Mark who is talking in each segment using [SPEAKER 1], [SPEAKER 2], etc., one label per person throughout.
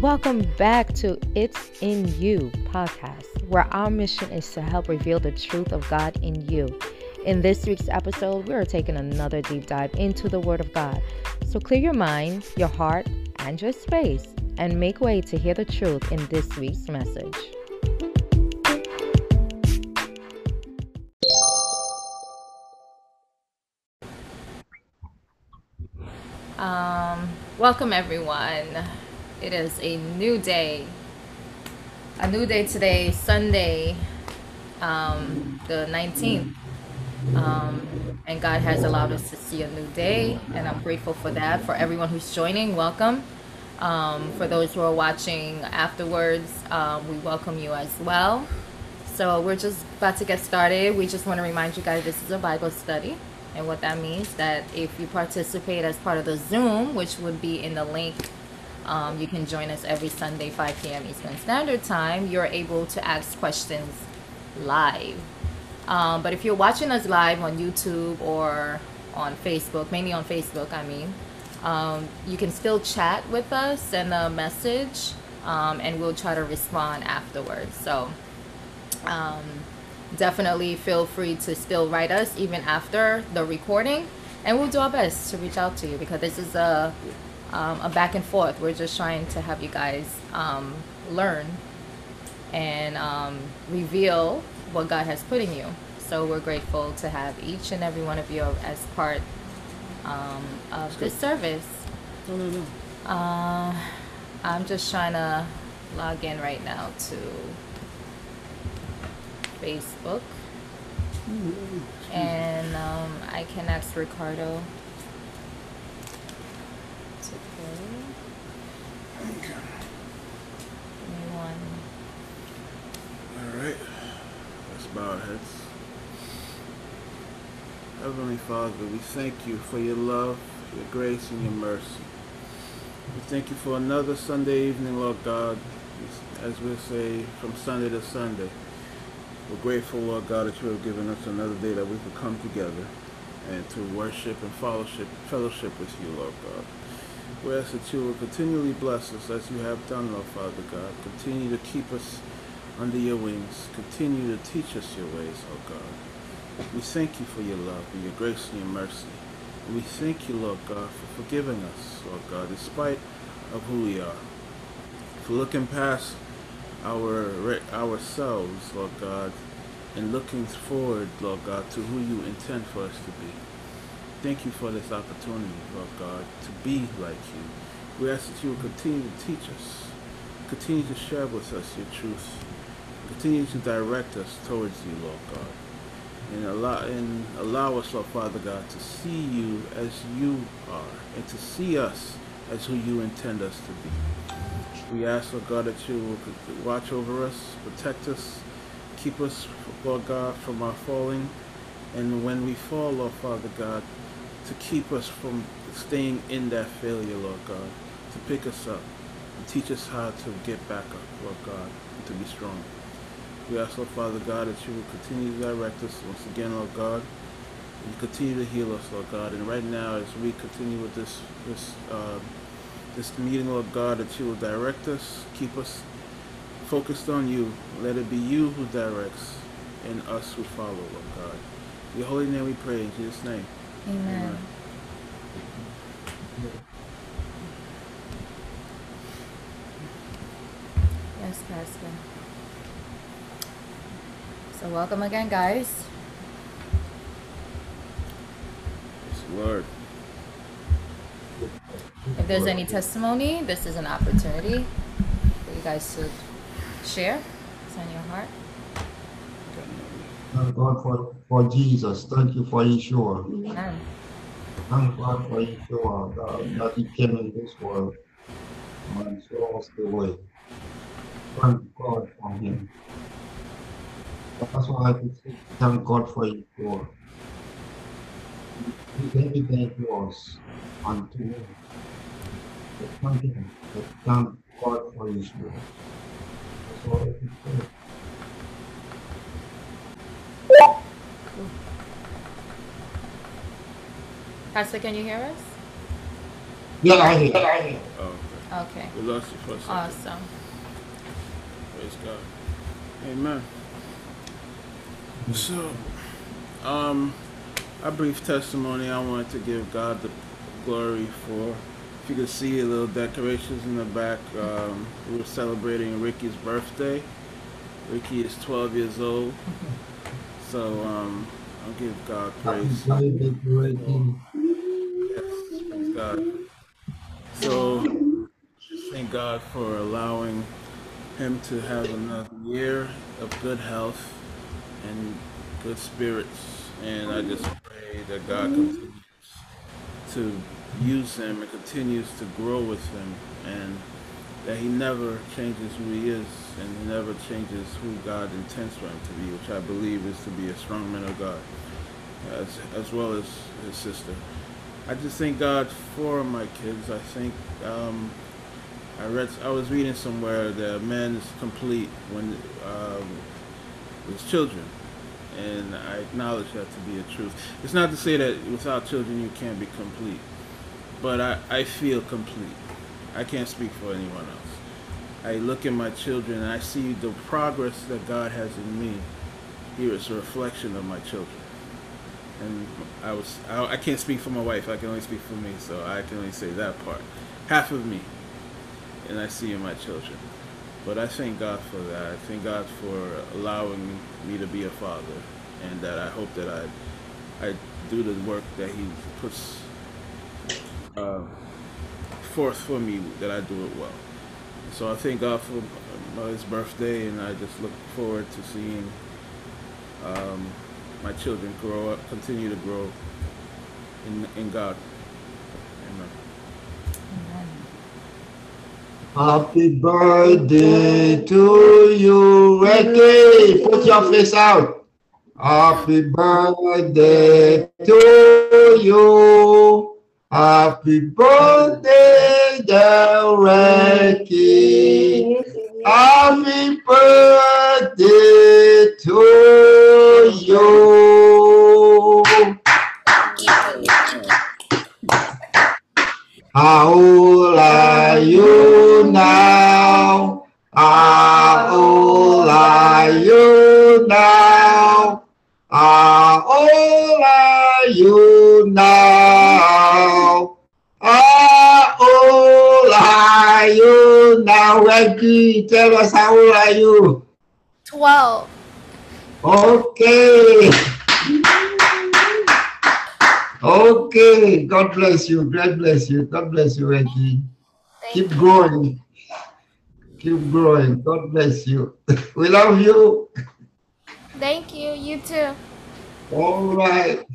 [SPEAKER 1] Welcome back to It's in You podcast, where our mission is to help reveal the truth of God in you. In this week's episode, we are taking another deep dive into the Word of God. So clear your mind, your heart, and your space, and make way to hear the truth in this week's message. Um, welcome everyone. It is a new day. A new day today, Sunday, um, the 19th. Um, and God has allowed us to see a new day, and I'm grateful for that. For everyone who's joining, welcome. Um, for those who are watching afterwards, um, we welcome you as well. So we're just about to get started. We just want to remind you guys this is a Bible study. And what that means that if you participate as part of the Zoom, which would be in the link, um, you can join us every Sunday, 5 p.m. Eastern Standard Time. You're able to ask questions live. Um, but if you're watching us live on YouTube or on Facebook, mainly on Facebook, I mean, um, you can still chat with us, send a message, um, and we'll try to respond afterwards. So, um, definitely feel free to still write us even after the recording and we'll do our best to reach out to you because this is a, um, a back and forth we're just trying to have you guys um, learn and um, reveal what god has put in you so we're grateful to have each and every one of you as part um, of this service
[SPEAKER 2] No, no, no.
[SPEAKER 1] uh, i'm just trying to log in right now to Facebook. And um, I can ask Ricardo.
[SPEAKER 2] Okay.
[SPEAKER 1] Give one.
[SPEAKER 2] All right. Let's bow our heads. Heavenly Father, we thank you for your love, your grace, and your mercy. We thank you for another Sunday evening, Lord God, as we say, from Sunday to Sunday. We're grateful, Lord God, that you have given us another day that we could come together and to worship and fellowship, fellowship with you, Lord God. We ask that you will continually bless us as you have done, Lord Father God. Continue to keep us under your wings. Continue to teach us your ways, oh God. We thank you for your love and your grace and your mercy. And we thank you, Lord God, for forgiving us, Lord God, despite of who we are. For looking past our ourselves, Lord God, and looking forward, Lord God, to who you intend for us to be. Thank you for this opportunity, Lord God, to be like you. We ask that you will continue to teach us, continue to share with us your truth, continue to direct us towards you, Lord God, and allow and allow us, Lord Father God, to see you as you are, and to see us as who you intend us to be. We ask, Lord God, that you will watch over us, protect us, keep us, Lord God, from our falling. And when we fall, Lord Father God, to keep us from staying in that failure, Lord God, to pick us up and teach us how to get back up, Lord God, and to be strong. We ask, Lord Father God, that you will continue to direct us once again, Lord God, and continue to heal us, Lord God. And right now, as we continue with this, this, uh, this meeting, Lord God, that you will direct us, keep us focused on you. Let it be you who directs and us who follow, Lord God. In your holy name we pray in Jesus' name.
[SPEAKER 1] Amen. Yes, Pastor. So welcome again, guys.
[SPEAKER 2] Yes, Lord.
[SPEAKER 1] If there's any testimony, this is an opportunity for you guys to share. It's on your heart.
[SPEAKER 3] Thank God for, for Jesus. Thank you for Yeshua.
[SPEAKER 1] Amen.
[SPEAKER 3] Thank God for Yeshua, that, that He came in this world and show us the way. Thank God for Him. That's why I can say, thank God for Yeshua. He everything to us and to me. Thank Him. Thank God for Yeshua. That's all I can say.
[SPEAKER 1] Pastor, can you hear us?
[SPEAKER 3] Yeah, I hear.
[SPEAKER 2] Oh, okay.
[SPEAKER 1] Okay.
[SPEAKER 2] We lost you for a second.
[SPEAKER 1] Awesome.
[SPEAKER 2] Praise God. Amen. So, um, a brief testimony. I wanted to give God the glory for. If you can see a little decorations in the back, um, we were celebrating Ricky's birthday. Ricky is 12 years old. So, um, I'll give God praise. Yes, praise God. So, just thank God for allowing him to have another year of good health and good spirits. And I just pray that God continues to use him and continues to grow with him and that he never changes who he is and he never changes who God intends for him to be, which I believe is to be a strong man of God, as, as well as his sister. I just thank God for my kids. I think um, I read, I was reading somewhere that a man is complete when um, with children, and I acknowledge that to be a truth. It's not to say that without children you can't be complete, but I, I feel complete. I can't speak for anyone else. I look at my children and I see the progress that God has in me. Here is a reflection of my children and I was I, I can't speak for my wife. I can only speak for me, so I can only say that part. Half of me, and I see in my children. But I thank God for that. I thank God for allowing me to be a father, and that I hope that I I do the work that He puts uh, forth for me. That I do it well. So I thank God for uh, his birthday, and I just look forward to seeing. Um, my children grow up, continue to grow in in God. Amen.
[SPEAKER 3] Happy birthday to you, Ricky. Put your face out. Happy birthday to you. Happy birthday, Ricky. Happy birthday to you. How old are you now? How old are you now? How old are you now? How old are you now? Reggie, tell us how old are you?
[SPEAKER 1] 12.
[SPEAKER 3] Okay. Okay. God bless you. God bless you. God bless you, Reggie. Keep
[SPEAKER 1] you.
[SPEAKER 3] growing. Keep growing. God bless you. We love you.
[SPEAKER 1] Thank you. You too.
[SPEAKER 3] All right.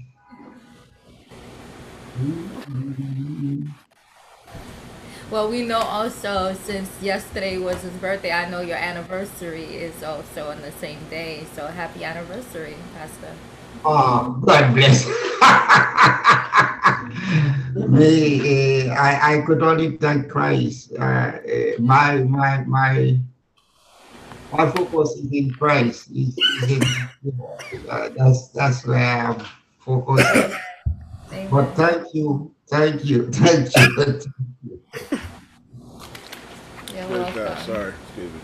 [SPEAKER 1] Well, we know also since yesterday was his birthday, I know your anniversary is also on the same day. So happy anniversary, Pastor.
[SPEAKER 3] Oh, God bless. Me, uh, I, I could only thank Christ. Uh, uh, my, my, my, my focus is in Christ. Is, is in, uh, that's that's where I'm focused. But thank you, thank you, thank you.
[SPEAKER 1] You're welcome.
[SPEAKER 2] Sorry. Excuse me.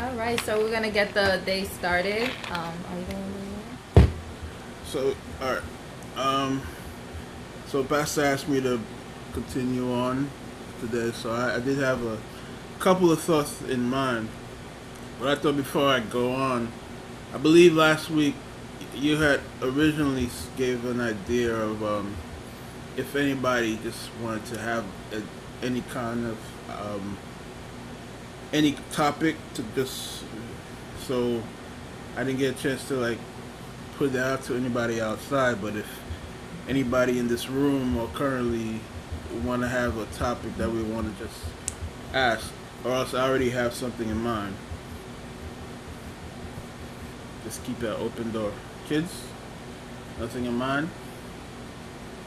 [SPEAKER 1] All right, so we're gonna get the day started. Um, are you going
[SPEAKER 2] So, all right. Um, so Pastor asked me to continue on today, so I, I did have a couple of thoughts in mind. But I thought before I go on, I believe last week you had originally gave an idea of um, if anybody just wanted to have a, any kind of um, any topic to just so I didn't get a chance to like put that out to anybody outside, but if anybody in this room or currently want to have a topic that we want to just ask, or else I already have something in mind, just keep that open door. Kids, nothing in mind?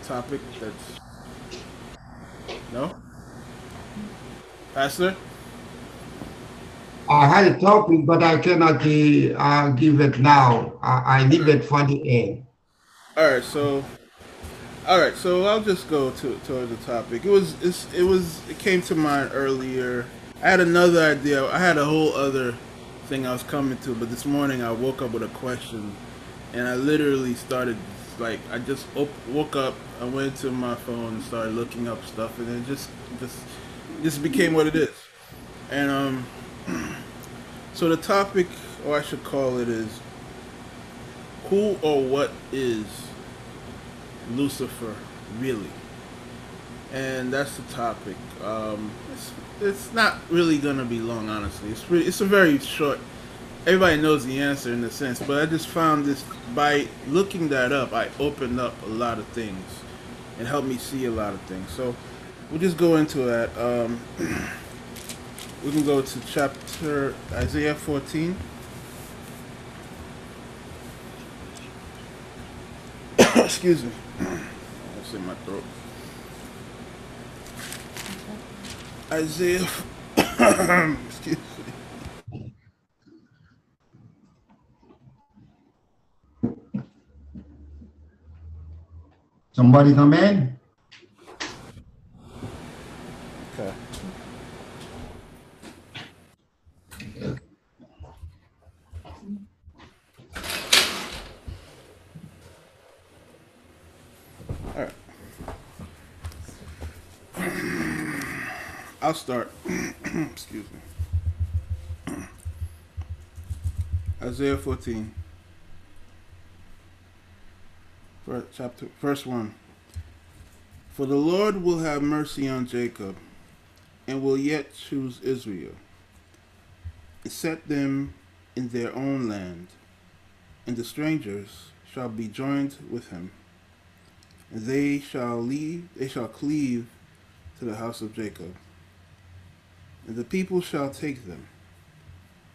[SPEAKER 2] Topic that's. No? Pastor?
[SPEAKER 3] I had a topic, but I cannot uh, uh, give it now. I, I leave it for the end.
[SPEAKER 2] All right, so All right, so I'll just go to toward the topic. It was it's, it was it came to mind earlier. I had another idea. I had a whole other thing I was coming to, but this morning I woke up with a question, and I literally started like I just op- woke up. I went to my phone and started looking up stuff, and it just just just became what it is. And um, so the topic, or I should call it, is who or what is Lucifer really? And that's the topic. Um, it's, it's not really gonna be long, honestly. It's really, it's a very short. Everybody knows the answer in a sense, but I just found this by looking that up. I opened up a lot of things and helped me see a lot of things. So we'll just go into that. Um, we can go to chapter Isaiah 14. Excuse me. It's in my throat. Isaiah. Excuse me.
[SPEAKER 3] Somebody come in?
[SPEAKER 2] Okay. All right. I'll start. Excuse me. Isaiah 14. First chapter, verse 1. For the Lord will have mercy on Jacob, and will yet choose Israel, and set them in their own land, and the strangers shall be joined with him, and they shall leave, they shall cleave to the house of Jacob, and the people shall take them,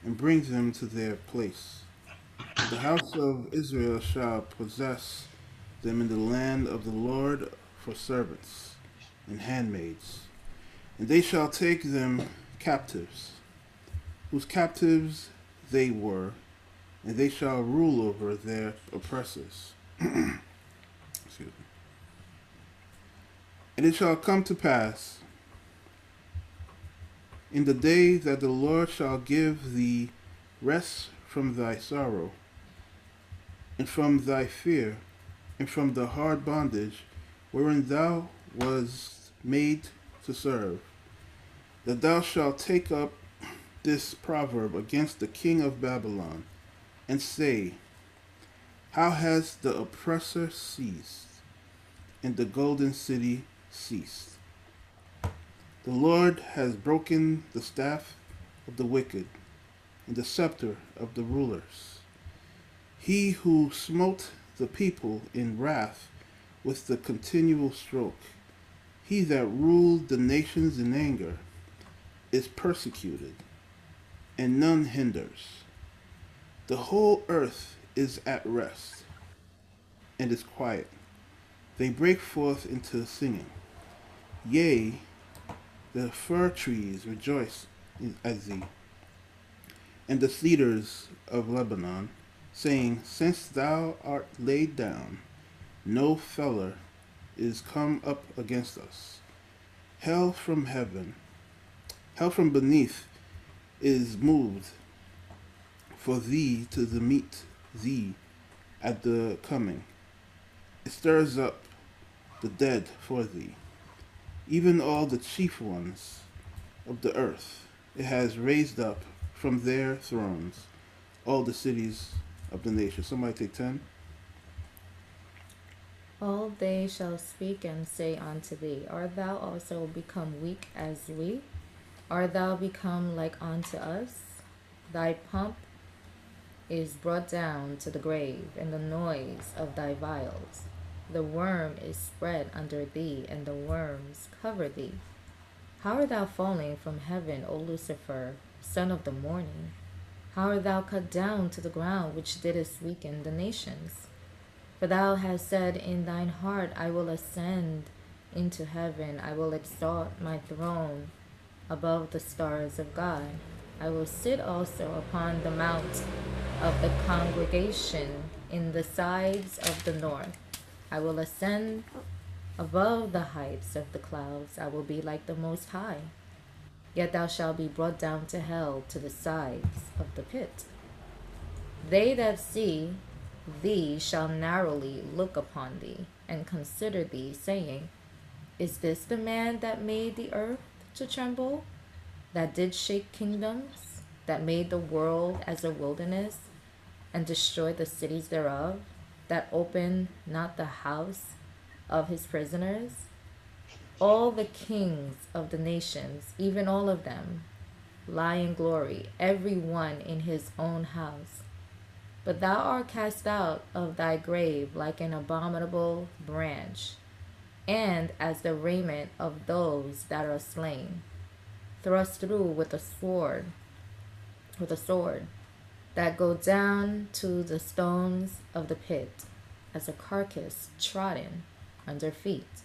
[SPEAKER 2] and bring them to their place. The house of Israel shall possess them in the land of the Lord for servants and handmaids, and they shall take them captives, whose captives they were, and they shall rule over their oppressors. And it shall come to pass in the day that the Lord shall give thee rest from thy sorrow, and from thy fear, and from the hard bondage wherein thou was made to serve, that thou shalt take up this proverb against the king of Babylon, and say, How has the oppressor ceased, and the golden city ceased? The Lord has broken the staff of the wicked, and the scepter of the rulers. He who smote the people in wrath with the continual stroke. He that ruled the nations in anger is persecuted, and none hinders. The whole earth is at rest and is quiet. They break forth into singing. Yea, the fir trees rejoice at thee, and the cedars of Lebanon, saying, Since thou art laid down, no feller is come up against us. Hell from heaven, hell from beneath is moved for thee to the meet thee at the coming. It stirs up the dead for thee, even all the chief ones of the earth. It has raised up from their thrones all the cities of the nation. Somebody take 10.
[SPEAKER 1] All they shall speak and say unto thee, Art thou also become weak as we? Art thou become like unto us? Thy pomp is brought down to the grave, and the noise of thy viols. The worm is spread under thee, and the worms cover thee. How art thou falling from heaven, O Lucifer, son of the morning? How art thou cut down to the ground, which didst weaken the nations? For thou hast said in thine heart, I will ascend into heaven, I will exalt my throne above the stars of God. I will sit also upon the mount of the congregation in the sides of the north. I will ascend Above the heights of the clouds I will be like the Most High. Yet thou shalt be brought down to hell to the sides of the pit. They that see thee shall narrowly look upon thee and consider thee, saying, Is this the man that made the earth to tremble, that did shake kingdoms, that made the world as a wilderness, and destroyed the cities thereof, that opened not the house of his prisoners? All the kings of the nations, even all of them, lie in glory, every one in his own house. But thou art cast out of thy grave like an abominable branch, and as the raiment of those that are slain, thrust through with a sword, with a sword, that go down to the stones of the pit, as a carcass trodden under feet.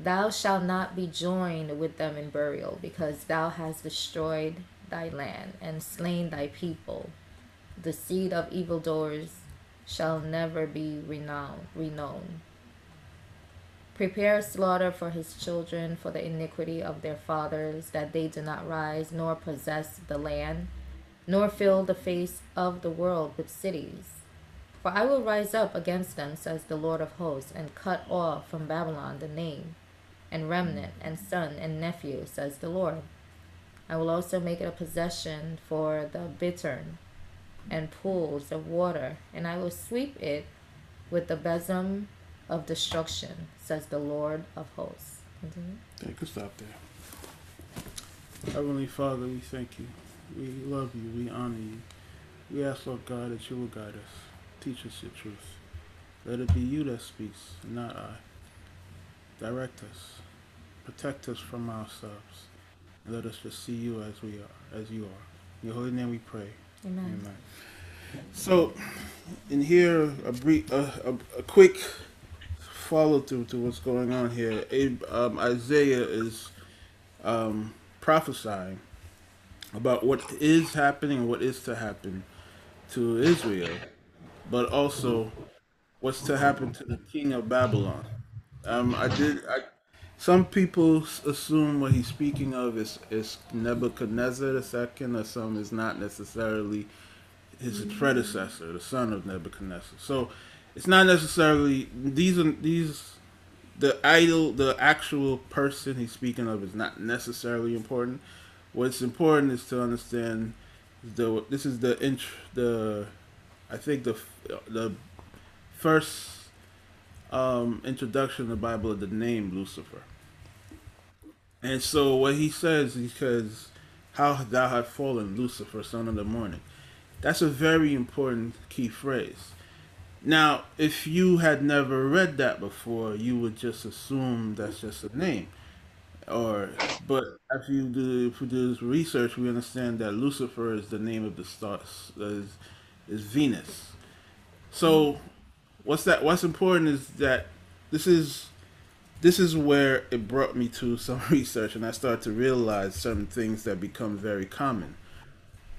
[SPEAKER 1] Thou shalt not be joined with them in burial, because thou hast destroyed thy land and slain thy people. The seed of evildoers shall never be renowned, renowned. Prepare slaughter for his children for the iniquity of their fathers, that they do not rise nor possess the land, nor fill the face of the world with cities. For I will rise up against them, says the Lord of hosts, and cut off from Babylon the name, and remnant, and son, and nephew, says the Lord. I will also make it a possession for the bittern and pools of water, and I will sweep it with the besom of destruction, says the Lord of hosts. Continue.
[SPEAKER 2] Yeah, you can stop there. Heavenly Father, we thank you. We love you. We honor you. We ask, Lord God, that you will guide us. Teach us your truth. Let it be you that speaks, not I. Direct us. Protect us from ourselves. And let us just see you as we are, as you are. In your holy name we pray.
[SPEAKER 1] Amen.
[SPEAKER 2] Amen. So, in here, a brief, a, a, a quick follow through to what's going on here. Um, Isaiah is um, prophesying about what is happening and what is to happen to Israel, but also what's to happen to the king of Babylon. Um, I did. I, some people assume what he's speaking of is, is Nebuchadnezzar the second, or some is not necessarily his predecessor, the son of Nebuchadnezzar. So it's not necessarily these are these the idol, the actual person he's speaking of is not necessarily important. What's important is to understand the this is the int the I think the the first um, introduction in the Bible of the name Lucifer. And so what he says, he says, "How thou hast fallen, Lucifer, son of the morning." That's a very important key phrase. Now, if you had never read that before, you would just assume that's just a name. Or, but if you do, if we do this research, we understand that Lucifer is the name of the stars, is, is Venus. So, what's that? What's important is that this is this is where it brought me to some research, and I started to realize certain things that become very common.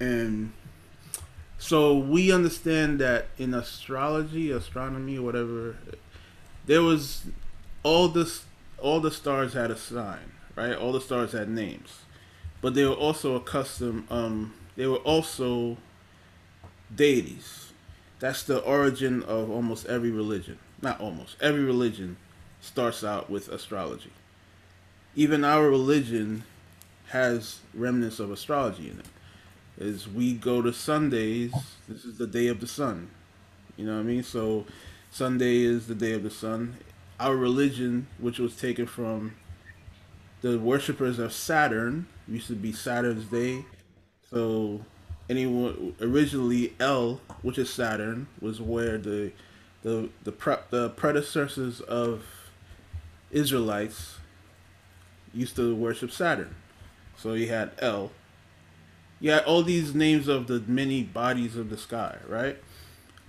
[SPEAKER 2] And so we understand that in astrology, astronomy, whatever, there was all this all the stars had a sign, right? All the stars had names, but they were also accustomed. Um, they were also deities. That's the origin of almost every religion. Not almost every religion starts out with astrology. Even our religion has remnants of astrology in it is we go to Sundays. This is the day of the sun. You know what I mean? So Sunday is the day of the sun. Our religion, which was taken from the worshippers of Saturn, used to be Saturn's day. So anyone originally El, which is Saturn, was where the the the pre, the predecessors of Israelites used to worship Saturn. So you had El, you had all these names of the many bodies of the sky, right?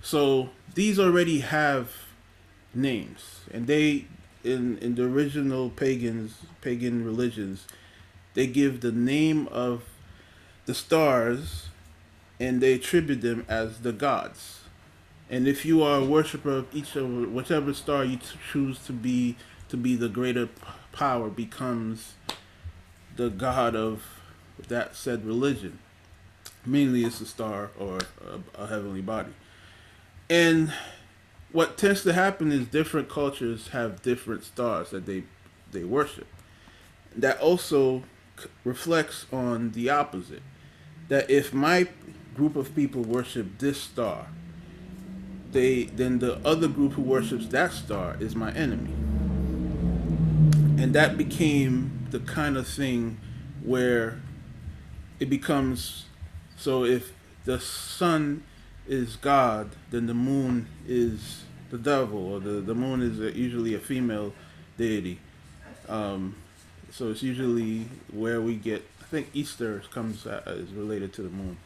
[SPEAKER 2] So these already have names, and they in in the original pagans pagan religions, they give the name of the stars, and they attribute them as the gods, And if you are a worshiper of each of whichever star you choose to be to be the greater power becomes the god of that said religion. Mainly it's a star or a, a heavenly body. And what tends to happen is different cultures have different stars that they they worship. That also reflects on the opposite. That if my group of people worship this star, they then the other group who worships that star is my enemy. And that became the kind of thing where it becomes so if the sun is God, then the moon is the devil, or the, the moon is a, usually a female deity. Um, so it's usually where we get. I think Easter comes uh, is related to the moon.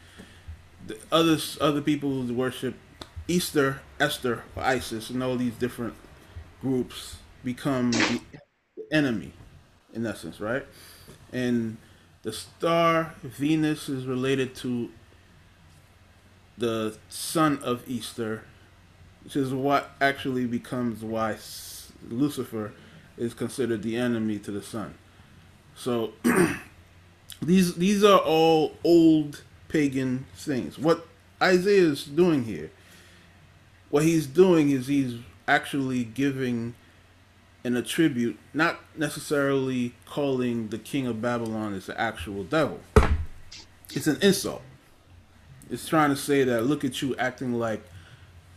[SPEAKER 2] The others, other people who worship Easter, Esther, or Isis, and all these different groups become the enemy, in essence, right? And the star Venus is related to the son of Easter, which is what actually becomes why Lucifer is considered the enemy to the sun. So these these are all old pagan things. What Isaiah is doing here, what he's doing is he's actually giving an attribute, not necessarily calling the king of Babylon as the actual devil. It's an insult. It's trying to say that look at you acting like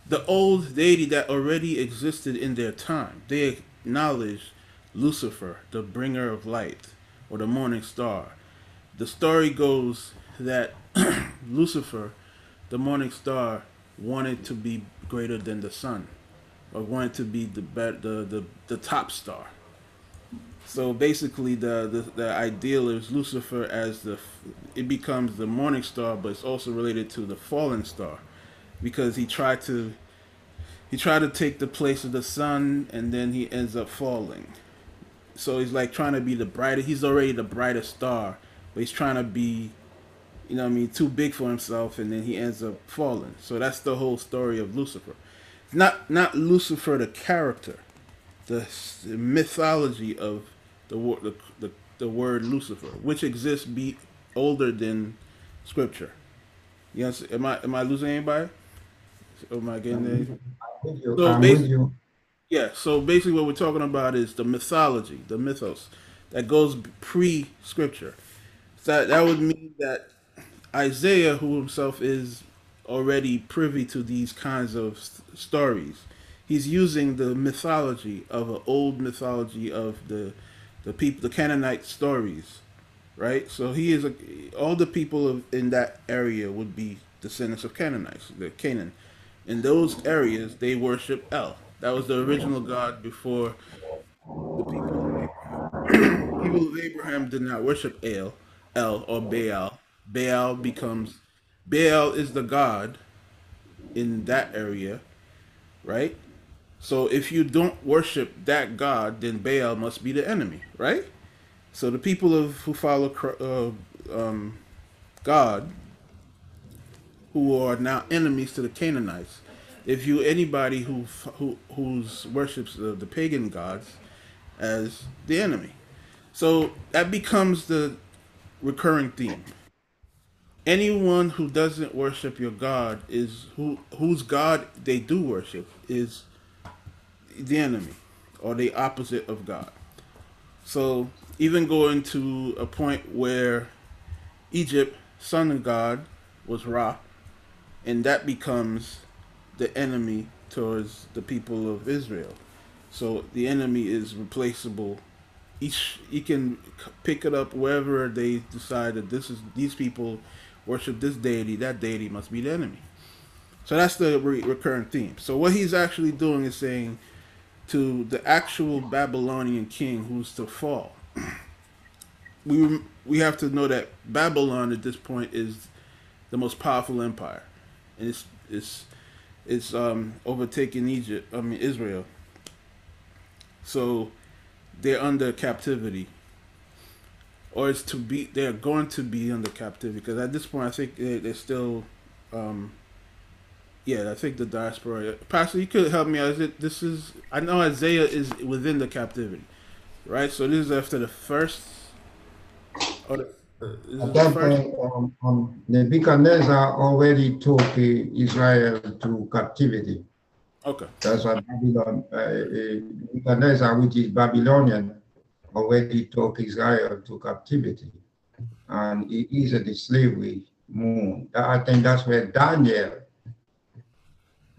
[SPEAKER 2] the old deity that already existed in their time. They acknowledge Lucifer, the bringer of light, or the morning star. The story goes that Lucifer, the morning star, wanted to be greater than the sun, or wanted to be the the the, the top star. So basically, the, the the ideal is Lucifer as the it becomes the morning star, but it's also related to the fallen star, because he tried to he tried to take the place of the sun, and then he ends up falling. So he's like trying to be the brightest. He's already the brightest star, but he's trying to be, you know, I mean, too big for himself, and then he ends up falling. So that's the whole story of Lucifer. Not not Lucifer the character, the, the mythology of the, the the the word Lucifer, which exists be older than Scripture. Yes, am I am I losing anybody? Am I getting there? So basically, yeah. So basically, what we're talking about is the mythology, the mythos that goes pre-Scripture. So that that would mean that Isaiah, who himself is already privy to these kinds of stories, he's using the mythology of an old mythology of the the people, the Canaanite stories, right? So he is a, all the people of, in that area would be descendants of Canaanites, the Canaan. In those areas, they worship El. That was the original god before the people of Abraham. people of Abraham did not worship El, El or Baal. Baal becomes Baal is the god in that area, right? So if you don't worship that God, then Baal must be the enemy, right? So the people of who follow uh, um, God, who are now enemies to the Canaanites, if you anybody who who who's worships the, the pagan gods as the enemy, so that becomes the recurring theme. Anyone who doesn't worship your God is who whose God they do worship is the enemy or the opposite of God. So even going to a point where Egypt, son of God, was Ra, and that becomes the enemy towards the people of Israel. So the enemy is replaceable. Each you can pick it up wherever they decide that this is these people worship this deity. That deity must be the enemy. So that's the re- recurrent theme. So what he's actually doing is saying to the actual Babylonian king who's to fall. We we have to know that Babylon at this point is the most powerful empire, and it's it's it's um, overtaking Egypt. I mean Israel. So they're under captivity, or it's to be. They're going to be under captivity because at this point, I think they, they're still um, Yeah, I think the diaspora. Pastor, you could help me out. Is it this is? I know Isaiah is within the captivity, right? So this is after the first. Or the,
[SPEAKER 3] At that point, um, um, Nebuchadnezzar already took uh, Israel to captivity.
[SPEAKER 2] Okay.
[SPEAKER 3] That's why Babylon, uh, uh, Nebuchadnezzar, which is Babylonian, already took Israel to captivity. And he is the slavery moon. I think that's where Daniel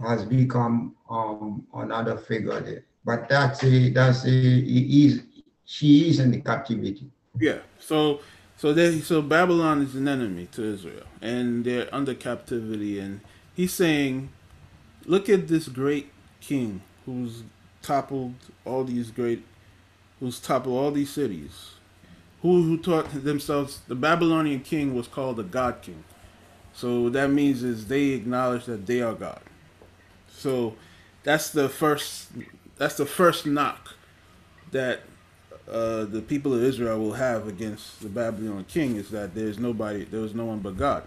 [SPEAKER 3] has become um, another figure there. But that's a, that's a, he is, she is in the captivity.
[SPEAKER 2] Yeah. So so they so Babylon is an enemy to Israel and they're under captivity and he's saying look at this great king who's toppled all these great who's top of all these cities. Who who taught themselves the Babylonian king was called the God king. So that means is they acknowledge that they are God. So that's the first that's the first knock that uh, the people of Israel will have against the Babylonian king is that there's nobody, there was no one but God.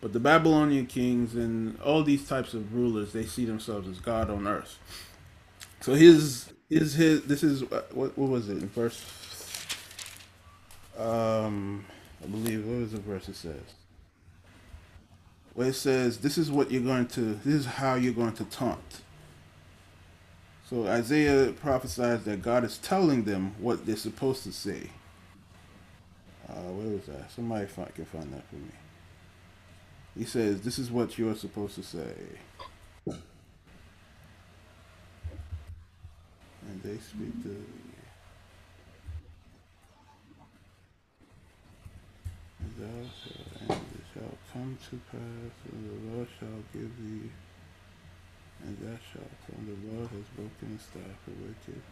[SPEAKER 2] But the Babylonian kings and all these types of rulers, they see themselves as God on earth. So his is his this is uh, what what was it in verse? Um, I believe what was the verse it says? Where it says, "This is what you're going to. This is how you're going to taunt." So Isaiah prophesies that God is telling them what they're supposed to say. Uh, where was that? Somebody find, can find that for me. He says, "This is what you're supposed to say," and they speak to. And thou shalt, and it shall come to pass, and the Lord shall give thee, and thou shalt come. The Lord has broken the staff of wicked.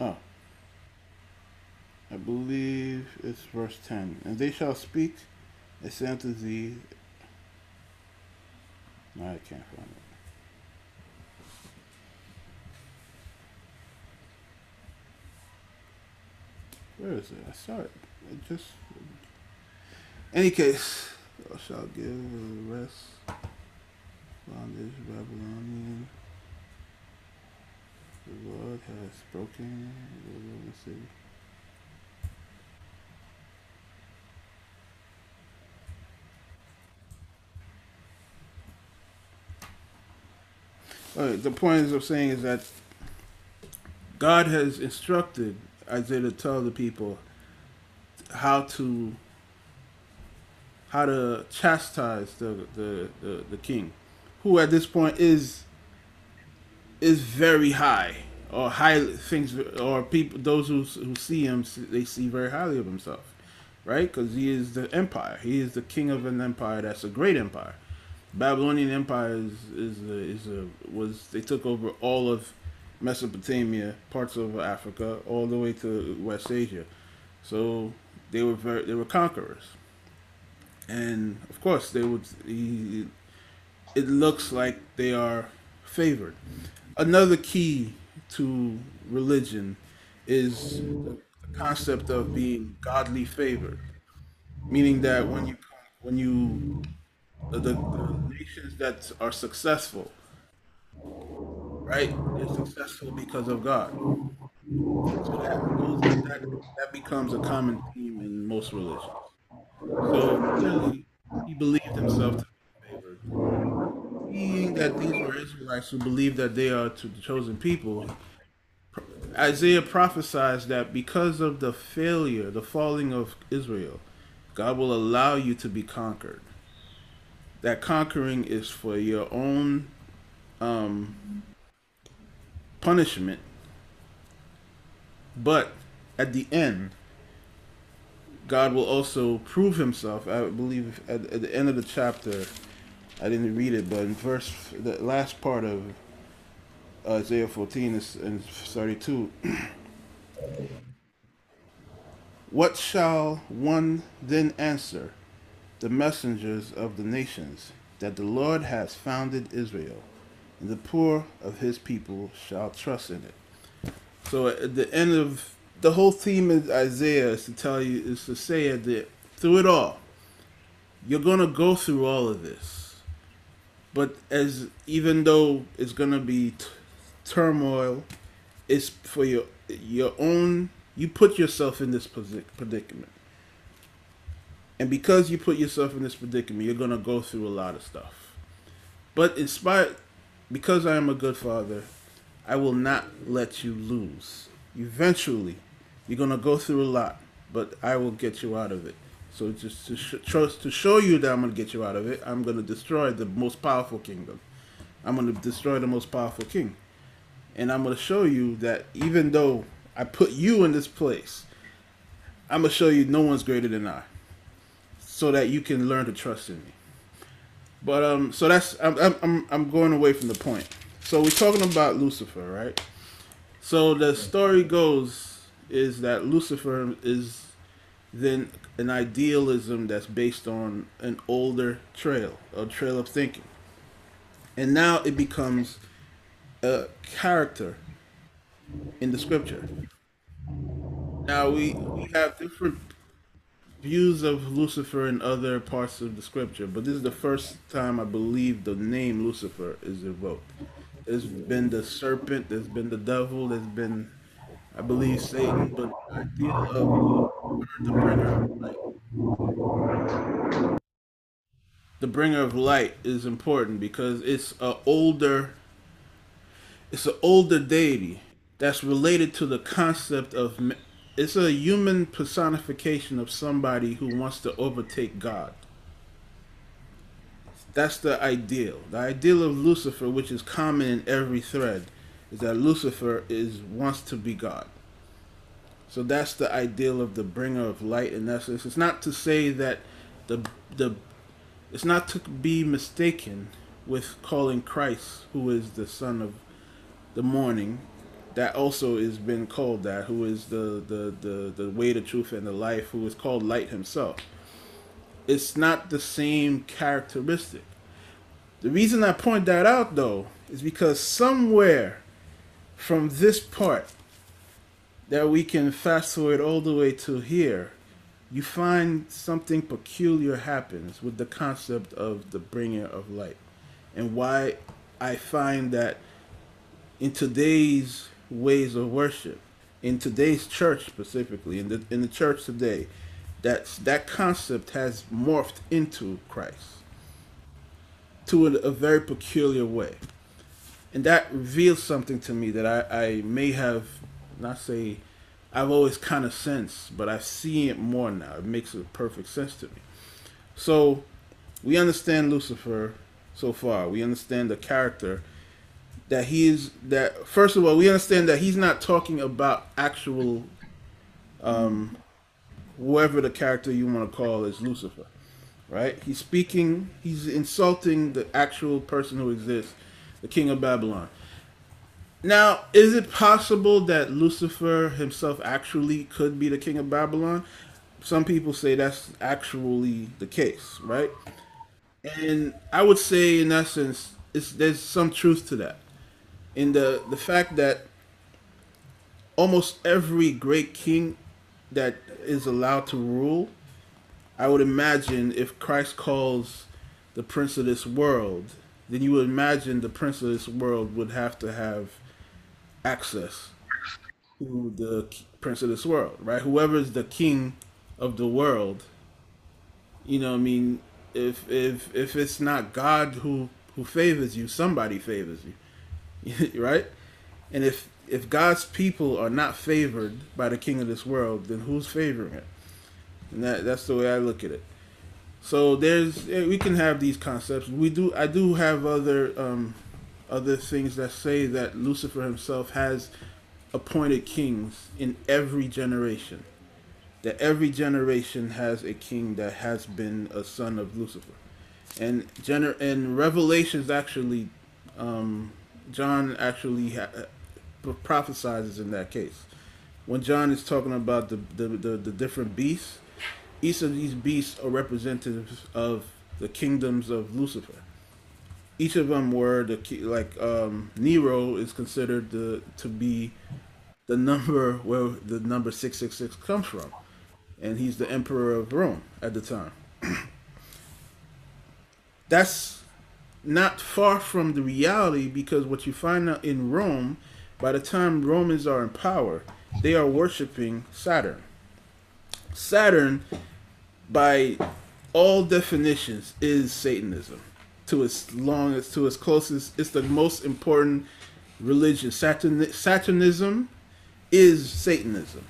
[SPEAKER 2] Oh, I believe it's verse 10. And they shall speak say unto thee, no, I can't find it. Where is it? I saw it. It just. Any case, thou shalt give the rest bondage Babylonian. The Lord has broken the city. The point is of saying is that God has instructed Isaiah to tell the people how to how to chastise the the, the, the king, who at this point is is very high or high things or people those who who see him they see very highly of himself, right? Because he is the empire. He is the king of an empire that's a great empire. Babylonian Empire is is a, is a was they took over all of Mesopotamia, parts of Africa, all the way to West Asia. So they were very they were conquerors, and of course they would. He, it looks like they are favored. Another key to religion is the concept of being godly favored, meaning that when you when you the, the, the nations that are successful, right? They're successful because of God. So that, that, that becomes a common theme in most religions. So clearly, he believed himself to be favored. Being that these were Israelites who believed that they are to the chosen people, Isaiah prophesies that because of the failure, the falling of Israel, God will allow you to be conquered that conquering is for your own um, punishment. But at the end, God will also prove himself. I believe at, at the end of the chapter, I didn't read it, but in verse, the last part of Isaiah 14 is in 32. what shall one then answer? The messengers of the nations, that the Lord has founded Israel, and the poor of his people shall trust in it. So at the end of the whole theme of Isaiah is to tell you is to say that through it all, you're gonna go through all of this. But as even though it's gonna be t- turmoil, it's for your your own. You put yourself in this predicament, and because you put yourself in this predicament, you're gonna go through a lot of stuff. But in spite, because I am a good father, I will not let you lose. Eventually, you're gonna go through a lot, but I will get you out of it. So just to, sh- to show you that I'm gonna get you out of it, I'm gonna destroy the most powerful kingdom. I'm gonna destroy the most powerful king, and I'm gonna show you that even though I put you in this place, I'm gonna show you no one's greater than I, so that you can learn to trust in me. But um, so that's I'm I'm I'm going away from the point. So we're talking about Lucifer, right? So the story goes is that Lucifer is then an idealism that's based on an older trail, a trail of thinking. And now it becomes a character in the scripture. Now we, we have different views of Lucifer in other parts of the scripture, but this is the first time I believe the name Lucifer is invoked. There's been the serpent, there's been the devil, there's been I believe Satan, but the idea of the bringer of light. The bringer of light is important because it's a older it's an older deity that's related to the concept of it's a human personification of somebody who wants to overtake God. That's the ideal. The ideal of Lucifer, which is common in every thread, is that Lucifer is wants to be God. So that's the ideal of the bringer of light in essence. It's not to say that the the it's not to be mistaken with calling Christ, who is the son of the morning, that also is been called that, who is the the the, the way, the truth, and the life, who is called light himself. It's not the same characteristic. The reason I point that out though is because somewhere from this part that we can fast forward all the way to here, you find something peculiar happens with the concept of the bringer of light. And why I find that in today's ways of worship, in today's church specifically, in the in the church today, that that concept has morphed into Christ to a, a very peculiar way and that reveals something to me that I, I may have not say I've always kind of sensed, but I see it more now. It makes a perfect sense to me. So we understand Lucifer so far. We understand the character that he is that first of all we understand that he's not talking about actual um whoever the character you want to call is Lucifer. Right? He's speaking he's insulting the actual person who exists the king of Babylon. Now, is it possible that Lucifer himself actually could be the king of Babylon? Some people say that's actually the case, right? And I would say, in essence, it's, there's some truth to that. In the, the fact that almost every great king that is allowed to rule, I would imagine if Christ calls the prince of this world then you would imagine the prince of this world would have to have access to the prince of this world, right? Whoever is the king of the world, you know, I mean, if if if it's not God who who favors you, somebody favors you, right? And if if God's people are not favored by the king of this world, then who's favoring it? And that that's the way I look at it. So there's we can have these concepts. We do I do have other um, other things that say that Lucifer himself has appointed kings in every generation. That every generation has a king that has been a son of Lucifer, and gener and Revelations actually, um, John actually ha- prophesizes in that case. When John is talking about the the, the, the different beasts, each of these beasts are representatives of the kingdoms of Lucifer. Each of them were the like um, Nero is considered the, to be the number where the number 666 comes from. And he's the emperor of Rome at the time. That's not far from the reality because what you find out in Rome, by the time Romans are in power, they are worshiping Saturn. Saturn, by all definitions, is Satanism. To its long as to its closest, it's the most important religion. Saturn, Saturnism is Satanism.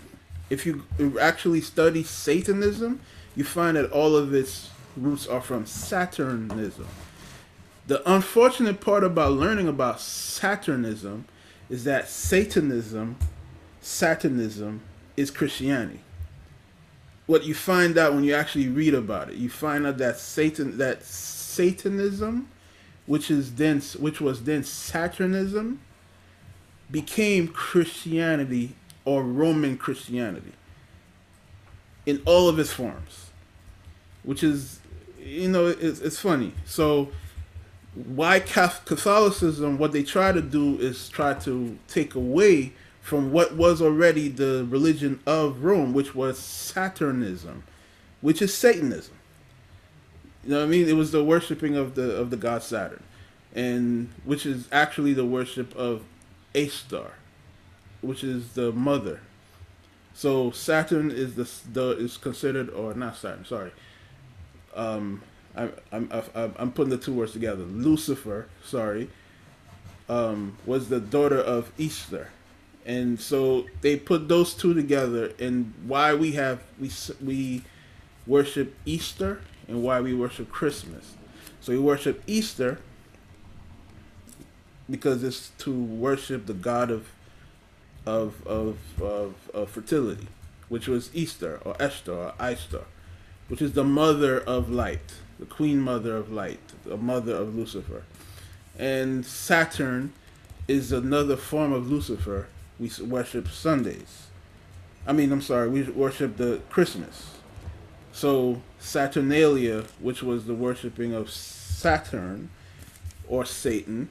[SPEAKER 2] If you actually study Satanism, you find that all of its roots are from Saturnism. The unfortunate part about learning about Saturnism is that Satanism, Saturnism, is Christianity. What you find out when you actually read about it, you find out that Satan, that Satanism, which is then, which was then Saturnism, became Christianity or Roman Christianity in all of its forms, which is, you know, it's, it's funny. So, why Catholicism, what they try to do is try to take away from what was already the religion of Rome, which was Saturnism, which is Satanism. You know what I mean? It was the worshiping of the of the god Saturn, and which is actually the worship of Ashtar, which is the mother. So Saturn is the, the is considered or not Saturn, sorry. Um, I'm I, I'm putting the two words together. Lucifer, sorry, um, was the daughter of Easter, and so they put those two together. And why we have we we worship Easter and why we worship Christmas. So we worship Easter because it's to worship the god of of of of, of fertility, which was Easter or Esther or Ishtar, which is the mother of light, the queen mother of light, the mother of Lucifer, and Saturn is another form of Lucifer. We worship Sundays. I mean, I'm sorry, we worship the Christmas. So Saturnalia, which was the worshiping of Saturn or Satan,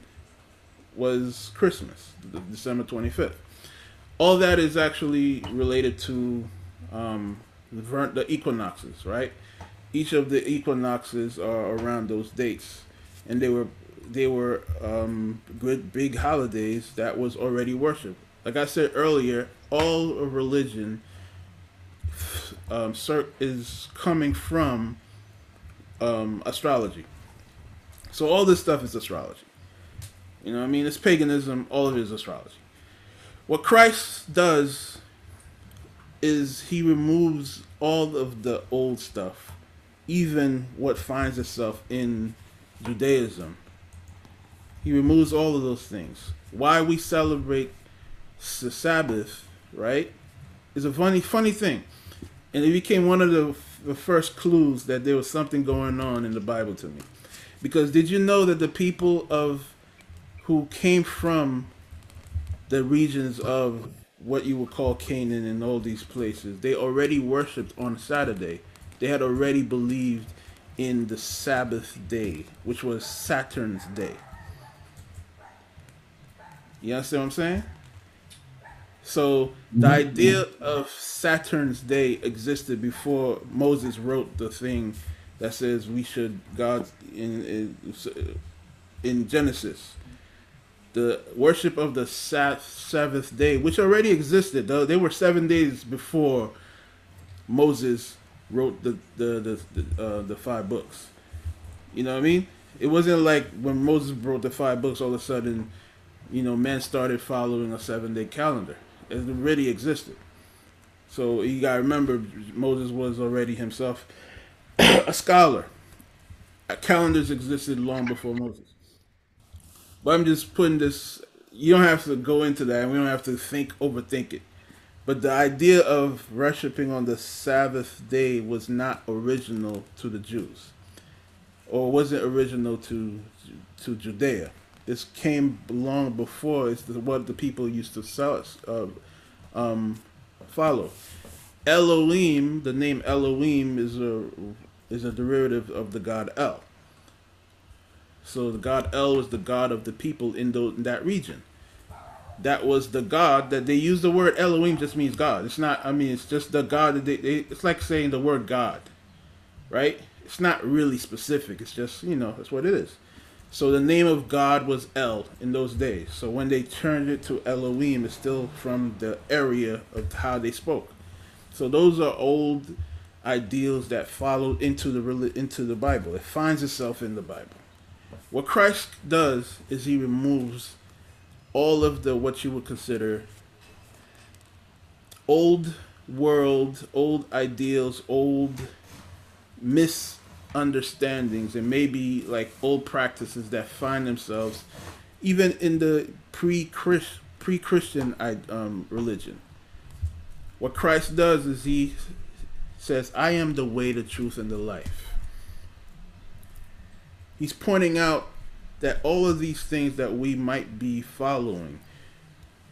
[SPEAKER 2] was Christmas, December 25th. All that is actually related to um, the, the equinoxes, right? Each of the equinoxes are around those dates, and they were they were um, good big holidays that was already worshipped. Like I said earlier, all of religion um, is coming from um, astrology. So all this stuff is astrology. You know, I mean, it's paganism. All of it is astrology. What Christ does is he removes all of the old stuff, even what finds itself in Judaism. He removes all of those things. Why we celebrate the Sabbath, right, is a funny, funny thing, and it became one of the, the first clues that there was something going on in the Bible to me. Because did you know that the people of who came from the regions of what you would call Canaan and all these places, they already worshipped on Saturday. They had already believed in the Sabbath day, which was Saturn's day. You understand what I'm saying? So the mm-hmm. idea of Saturn's day existed before Moses wrote the thing that says we should God in in, in Genesis the worship of the Sabbath day, which already existed. Though they were seven days before Moses wrote the the the the, uh, the five books. You know what I mean? It wasn't like when Moses wrote the five books, all of a sudden, you know, men started following a seven day calendar. It already existed. So you gotta remember, Moses was already himself a scholar. Calendars existed long before Moses. But I'm just putting this. You don't have to go into that. We don't have to think, overthink it. But the idea of worshiping on the Sabbath day was not original to the Jews, or wasn't original to to Judea. This came long before. It's what the people used to uh, um, follow. Elohim, the name Elohim is a is a derivative of the god El. So the god El was the god of the people in, the, in that region. That was the God that they use the word Elohim just means God. It's not. I mean, it's just the God that they. they it's like saying the word God, right? It's not really specific. It's just you know that's what it is. So the name of God was El in those days. So when they turned it to Elohim, it's still from the area of how they spoke. So those are old ideals that followed into the into the Bible. It finds itself in the Bible. What Christ does is he removes all of the what you would consider old world, old ideals, old misunderstandings, and maybe like old practices that find themselves even in the pre-Christ pre-Christian um, religion. What Christ does is he says, "I am the way, the truth, and the life." He's pointing out that all of these things that we might be following,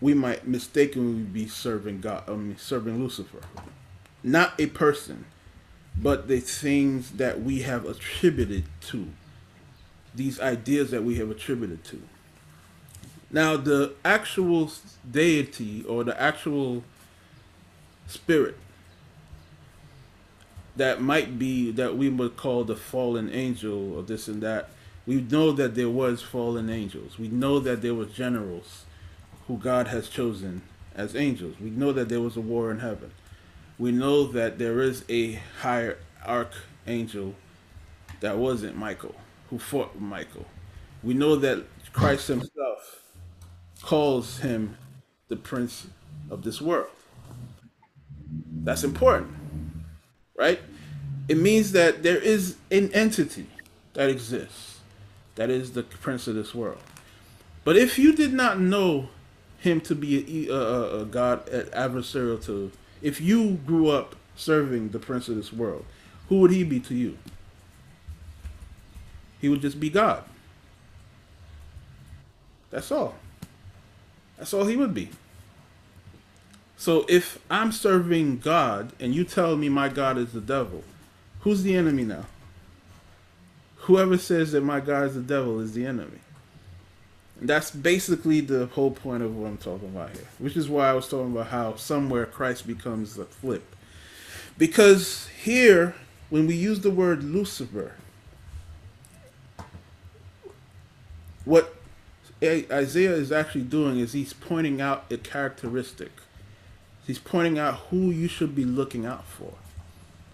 [SPEAKER 2] we might mistakenly be serving God, um, serving Lucifer, not a person, but the things that we have attributed to, these ideas that we have attributed to. Now, the actual deity or the actual spirit that might be that we would call the fallen angel or this and that we know that there was fallen angels. We know that there were generals who god has chosen as angels. We know that there was a war in heaven. We know that there is a higher archangel that wasn't michael who fought michael. We know that christ himself calls him the prince of this world. That's important right? It means that there is an entity that exists, that is the prince of this world. But if you did not know him to be a, a, a God adversarial to, if you grew up serving the prince of this world, who would he be to you? He would just be God. That's all. That's all he would be. So if I'm serving God and you tell me my God is the devil, who's the enemy now? Whoever says that my God is the devil is the enemy. And that's basically the whole point of what I'm talking about here, which is why I was talking about how somewhere Christ becomes a flip. Because here, when we use the word Lucifer, what Isaiah is actually doing is he's pointing out a characteristic He's pointing out who you should be looking out for.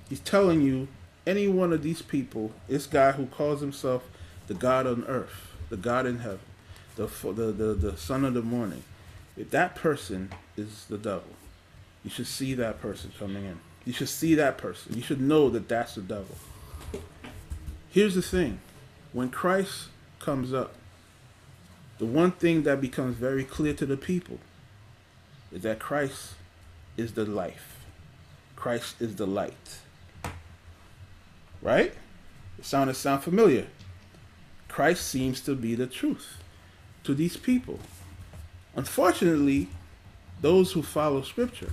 [SPEAKER 2] He's telling you any one of these people, this guy who calls himself the God on earth, the God in heaven, the, the, the, the son of the morning, if that person is the devil, you should see that person coming in. You should see that person. You should know that that's the devil. Here's the thing when Christ comes up, the one thing that becomes very clear to the people is that Christ is the life. Christ is the light. Right? It sounds sound familiar. Christ seems to be the truth to these people. Unfortunately, those who follow scripture,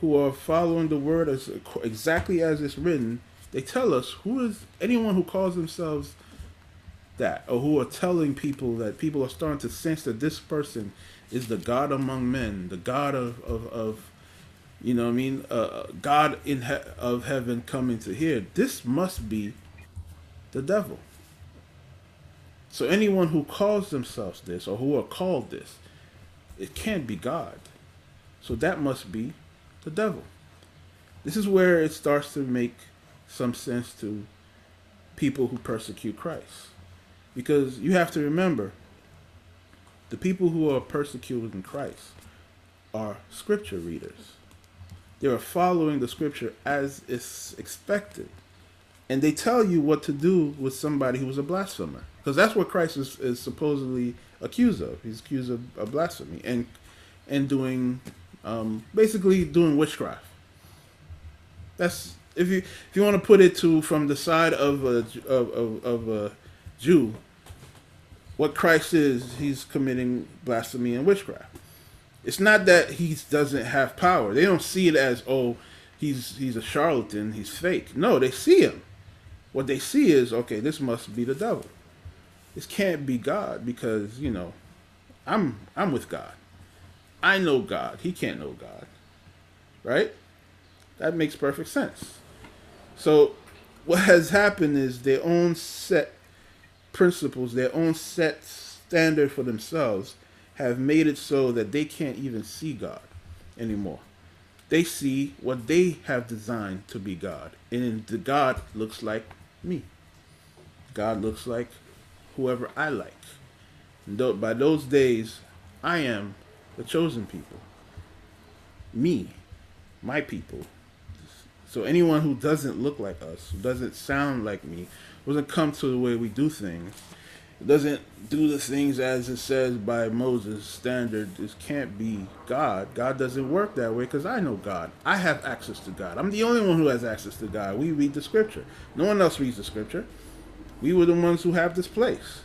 [SPEAKER 2] who are following the word as exactly as it's written, they tell us who is anyone who calls themselves that or who are telling people that people are starting to sense that this person is the God among men, the God of, of, of you know what I mean? Uh, God in he- of heaven coming to here. This must be the devil. So anyone who calls themselves this or who are called this, it can't be God. So that must be the devil. This is where it starts to make some sense to people who persecute Christ. Because you have to remember, the people who are persecuting Christ are scripture readers they are following the scripture as is expected. And they tell you what to do with somebody who was a blasphemer. Because that's what Christ is, is supposedly accused of. He's accused of, of blasphemy and and doing um, basically doing witchcraft. That's if you if you want to put it to from the side of a of, of, of a Jew, what Christ is, he's committing blasphemy and witchcraft. It's not that he doesn't have power. They don't see it as oh he's he's a charlatan, he's fake. No, they see him. What they see is okay, this must be the devil. This can't be God because you know I'm I'm with God. I know God. He can't know God. Right? That makes perfect sense. So what has happened is their own set principles, their own set standard for themselves have made it so that they can't even see God anymore. They see what they have designed to be God. And the God looks like me. God looks like whoever I like. And by those days, I am the chosen people. Me, my people. So anyone who doesn't look like us, who doesn't sound like me, doesn't come to the way we do things, doesn't do the things as it says by Moses standard, this can't be God. God doesn't work that way because I know God. I have access to God. I'm the only one who has access to God. We read the scripture. No one else reads the scripture. We were the ones who have this place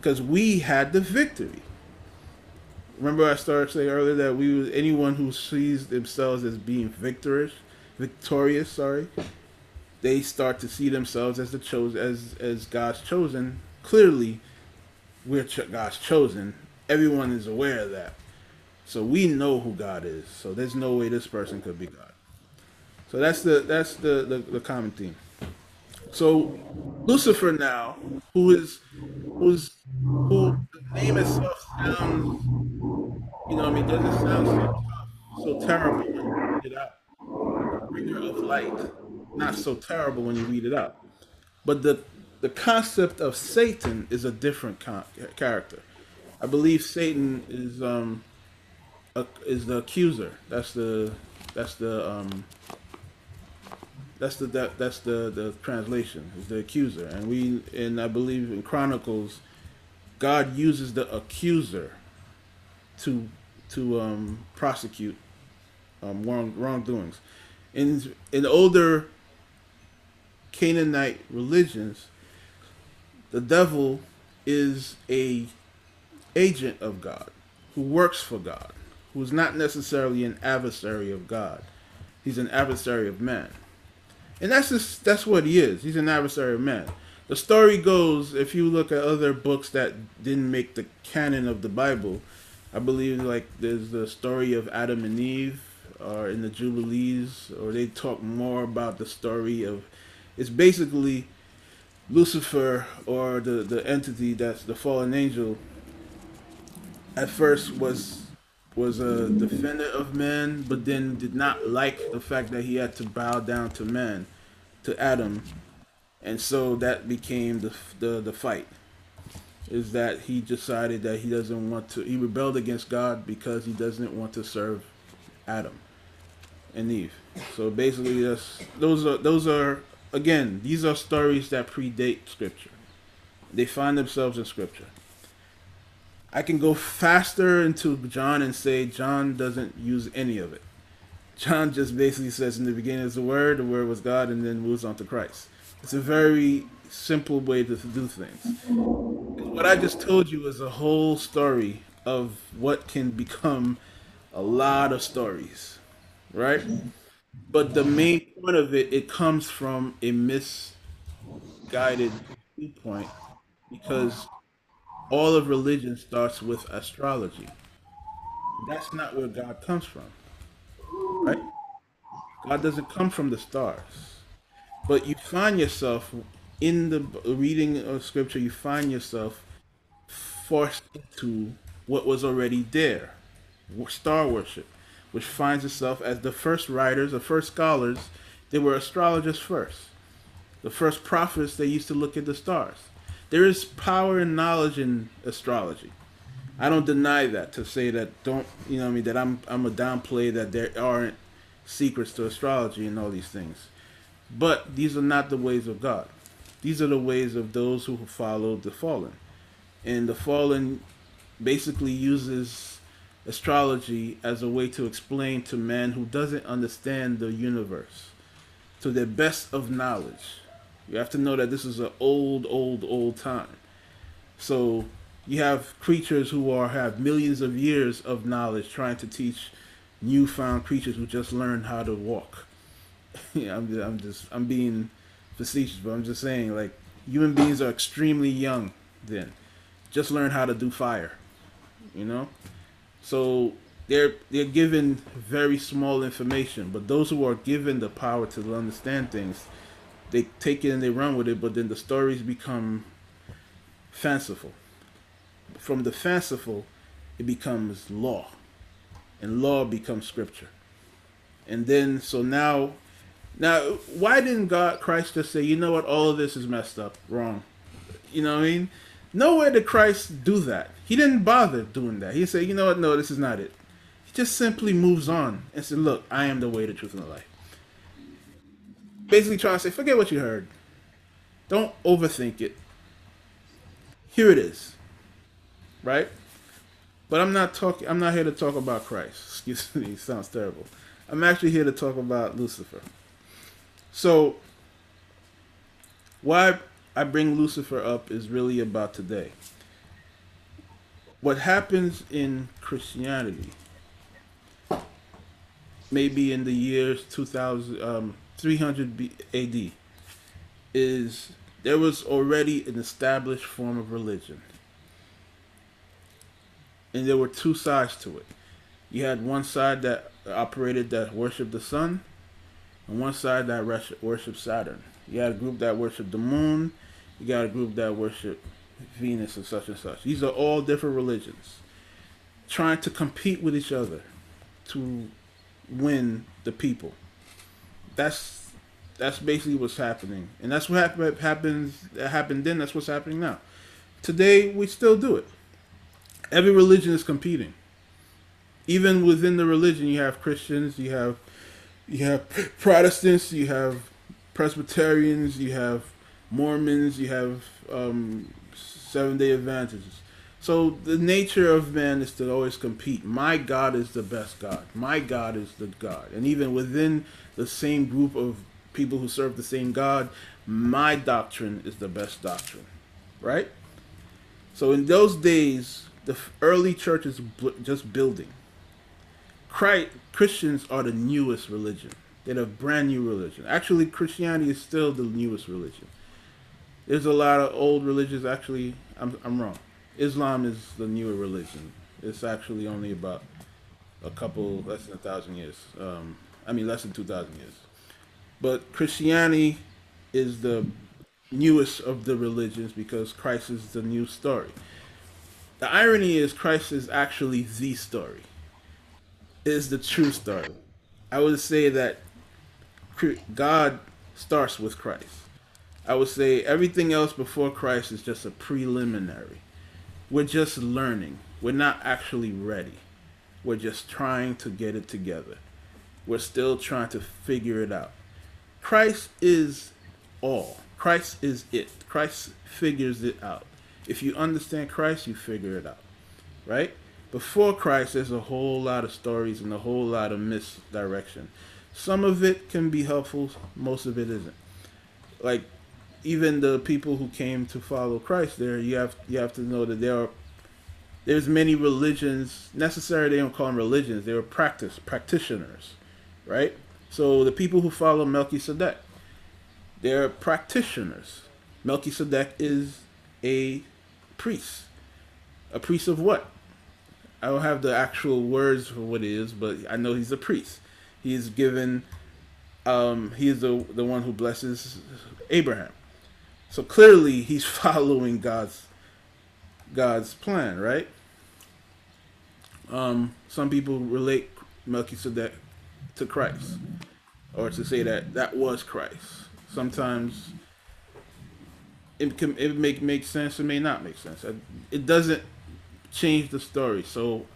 [SPEAKER 2] because we had the victory. Remember, I started saying earlier that we anyone who sees themselves as being victorious, victorious, sorry, they start to see themselves as the chosen, as as God's chosen. Clearly, we're ch- God's chosen. Everyone is aware of that, so we know who God is. So there's no way this person could be God. So that's the that's the the, the common theme. So Lucifer now, who is who's who the name itself sounds, you know, I mean, doesn't sound so so terrible when you read it out. Bringer of light, not so terrible when you read it out. But the the concept of Satan is a different con- character. I believe Satan is um a, is the accuser. That's the that's the um that's the that, that's the the translation is the accuser, and we and I believe in Chronicles, God uses the accuser to to um, prosecute um, wrong wrongdoings. In in older Canaanite religions, the devil is a agent of God who works for God, who is not necessarily an adversary of God. He's an adversary of man and that's just that's what he is. He's an adversary of man. The story goes, if you look at other books that didn't make the canon of the Bible, I believe like there's the story of Adam and Eve, or in the Jubilees, or they talk more about the story of. It's basically Lucifer or the the entity that's the fallen angel. At first was was a defender of men, but then did not like the fact that he had to bow down to men, to Adam, and so that became the the, the fight. Is that he decided that he doesn't want to? He rebelled against God because he doesn't want to serve Adam and Eve. So basically, that's, those are those are again these are stories that predate Scripture. They find themselves in Scripture. I can go faster into John and say John doesn't use any of it. John just basically says in the beginning is the Word, the Word was God, and then moves on to Christ. It's a very simple way to do things. What I just told you is a whole story of what can become a lot of stories, right? But the main point of it, it comes from a misguided viewpoint because all of religion starts with astrology. That's not where God comes from. Right? God doesn't come from the stars. But you find yourself in the reading of scripture, you find yourself forced into what was already there star worship, which finds itself as the first writers, the first scholars, they were astrologers first. The first prophets, they used to look at the stars. There is power and knowledge in astrology. I don't deny that to say that don't you know I mean that I'm I'm a downplay that there aren't secrets to astrology and all these things. But these are not the ways of God. These are the ways of those who follow the fallen. And the fallen basically uses astrology as a way to explain to man who doesn't understand the universe to the best of knowledge you have to know that this is an old, old, old time. So you have creatures who are have millions of years of knowledge trying to teach newfound creatures who just learned how to walk. I'm, I'm just I'm being facetious, but I'm just saying like human beings are extremely young then. Just learn how to do fire. You know? So they're they're given very small information, but those who are given the power to understand things, they take it and they run with it. But then the stories become fanciful. From the fanciful, it becomes law, and law becomes scripture. And then so now, now why didn't God Christ just say, you know what, all of this is messed up, wrong? You know what I mean? Nowhere did Christ do that. He didn't bother doing that. He said, you know what, no, this is not it He just simply moves on and said, Look, I am the way, the truth, and the life. Basically, trying to say, Forget what you heard. Don't overthink it. Here it is. Right? But I'm not talking. I'm not here to talk about Christ. Excuse me. Sounds terrible. I'm actually here to talk about Lucifer. So, why I bring Lucifer up is really about today. What happens in Christianity maybe in the years 2000, um, 300 B- AD, is there was already an established form of religion. And there were two sides to it. You had one side that operated that worshiped the sun, and one side that worshiped Saturn. You had a group that worshiped the moon, you got a group that worshiped Venus and such and such. These are all different religions trying to compete with each other to win the people. That's that's basically what's happening, and that's what happened happens that happened then. That's what's happening now. Today we still do it. Every religion is competing. Even within the religion, you have Christians, you have you have Protestants, you have Presbyterians, you have Mormons, you have um, Seven Day Adventists. So the nature of man is to always compete. My God is the best God. My God is the God. And even within the same group of people who serve the same God, my doctrine is the best doctrine. Right? So in those days, the early church is just building. Christ, Christians are the newest religion. They're a brand new religion. Actually, Christianity is still the newest religion. There's a lot of old religions. Actually, I'm, I'm wrong. Islam is the newer religion. It's actually only about a couple, less than a thousand years. Um, I mean, less than two thousand years. But Christianity is the newest of the religions because Christ is the new story. The irony is Christ is actually the story. It is the true story. I would say that God starts with Christ. I would say everything else before Christ is just a preliminary we're just learning. We're not actually ready. We're just trying to get it together. We're still trying to figure it out. Christ is all. Christ is it. Christ figures it out. If you understand Christ, you figure it out. Right? Before Christ, there's a whole lot of stories and a whole lot of misdirection. Some of it can be helpful, most of it isn't. Like even the people who came to follow Christ there, you have you have to know that there are there's many religions. Necessarily, they don't call them religions. They were practice practitioners, right? So the people who follow Melchizedek, they're practitioners. Melchizedek is a priest. A priest of what? I don't have the actual words for what it is, but I know he's a priest. He's given. Um, he is the the one who blesses Abraham. So clearly he's following God's God's plan, right? Um, some people relate Melchizedek to Christ, or to say that that was Christ. Sometimes it can it make make sense. It may not make sense. It doesn't change the story. So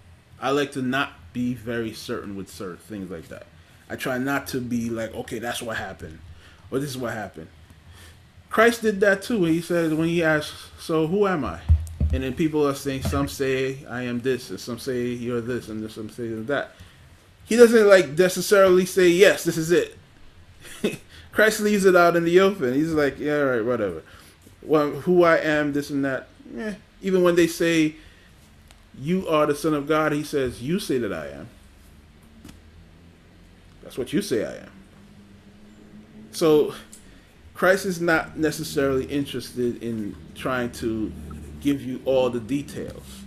[SPEAKER 2] I like to not be very certain with certain things like that. I try not to be like, okay, that's what happened, or this is what happened. Christ did that too. He said when he asked, "So who am I?" And then people are saying, some say I am this, and some say you're this, and some say that. He doesn't like necessarily say yes, this is it. Christ leaves it out in the open. He's like, yeah, all right, whatever. Well, who I am, this and that. Yeah. Even when they say you are the Son of God, he says, you say that I am. That's what you say I am. So Christ is not necessarily interested in trying to give you all the details.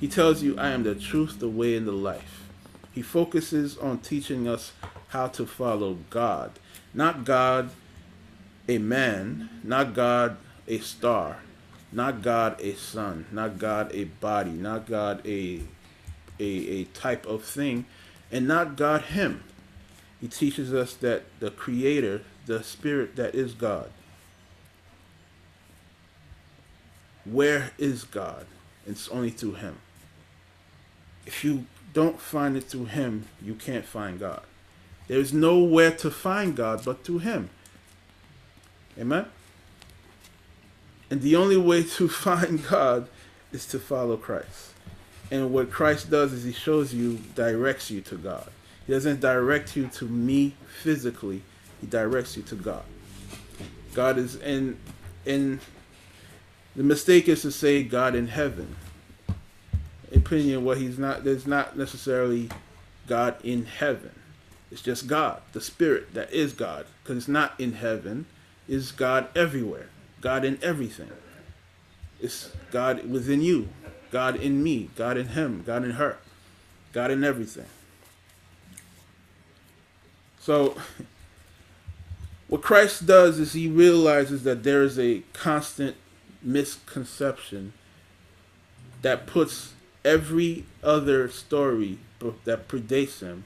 [SPEAKER 2] He tells you, I am the truth, the way, and the life. He focuses on teaching us how to follow God. Not God, a man, not God, a star, not God, a sun, not God, a body, not God, a, a, a type of thing, and not God, Him. He teaches us that the Creator, the Spirit that is God, where is God? It's only through Him. If you don't find it through Him, you can't find God. There's nowhere to find God but through Him. Amen? And the only way to find God is to follow Christ. And what Christ does is He shows you, directs you to God. He doesn't direct you to me physically, He directs you to God. God is in in the mistake is to say God in heaven. Opinion what he's not there's not necessarily God in heaven. It's just God, the spirit that is God, because it's not in heaven, is God everywhere. God in everything. It's God within you, God in me, God in him, God in her, God in everything. So, what Christ does is he realizes that there is a constant misconception that puts every other story that predates him,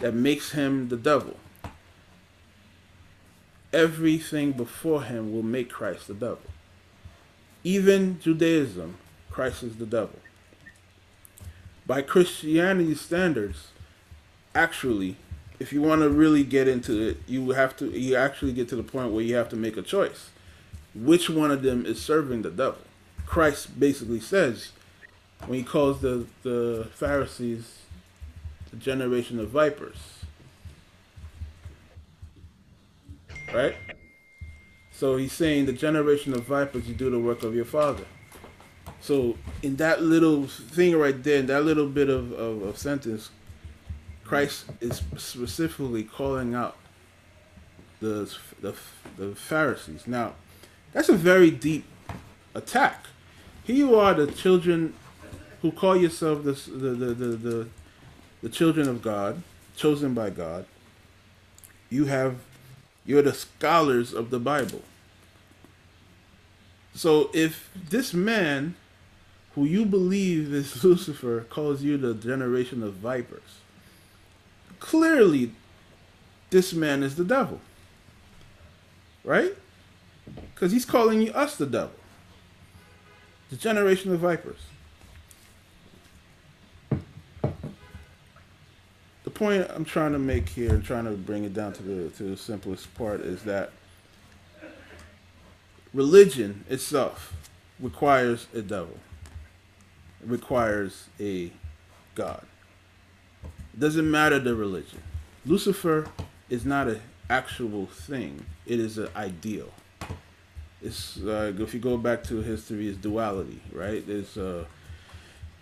[SPEAKER 2] that makes him the devil. Everything before him will make Christ the devil. Even Judaism, Christ is the devil. By Christianity's standards, actually, if you want to really get into it, you have to you actually get to the point where you have to make a choice. Which one of them is serving the devil? Christ basically says when he calls the, the Pharisees the generation of vipers. Right? So he's saying the generation of vipers, you do the work of your father. So in that little thing right there, in that little bit of, of, of sentence, Christ is specifically calling out the, the, the Pharisees. Now, that's a very deep attack. Here you are, the children who call yourself the, the, the, the, the, the children of God, chosen by God. You have, you're the scholars of the Bible. So if this man who you believe is Lucifer calls you the generation of vipers, clearly this man is the devil. Right? Because he's calling you us the devil. The generation of vipers. The point I'm trying to make here and trying to bring it down to the to the simplest part is that religion itself requires a devil. It requires a God. Doesn't matter the religion. Lucifer is not an actual thing. It is an ideal it's like if you go back to history, it's duality, right? There's uh,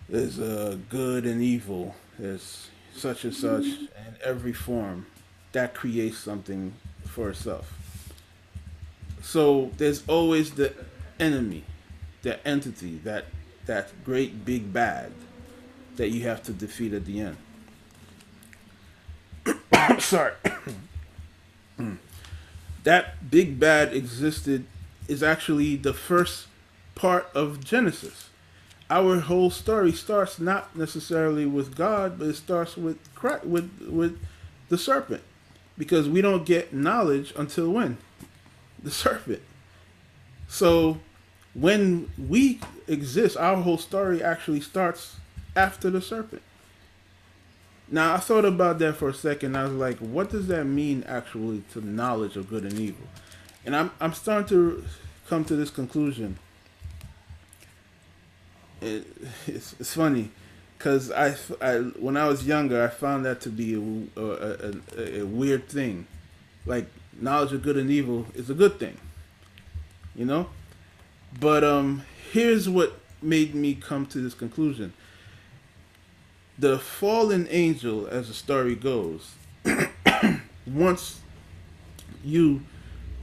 [SPEAKER 2] there's uh, good and evil. There's such and such in every form that creates something for itself. So there's always the enemy, the entity, that that great big bad that you have to defeat at the end. Sorry. that big bad existed is actually the first part of Genesis. Our whole story starts not necessarily with God, but it starts with Christ, with with the serpent, because we don't get knowledge until when the serpent. So when we exist, our whole story actually starts after the serpent. Now I thought about that for a second. I was like, what does that mean actually to knowledge of good and evil? and I'm I'm starting to come to this conclusion. It, it's, it's funny because I, I when I was younger I found that to be a, a, a, a weird thing, like knowledge of good and evil is a good thing, you know. But um, here's what made me come to this conclusion. The fallen angel, as the story goes, wants you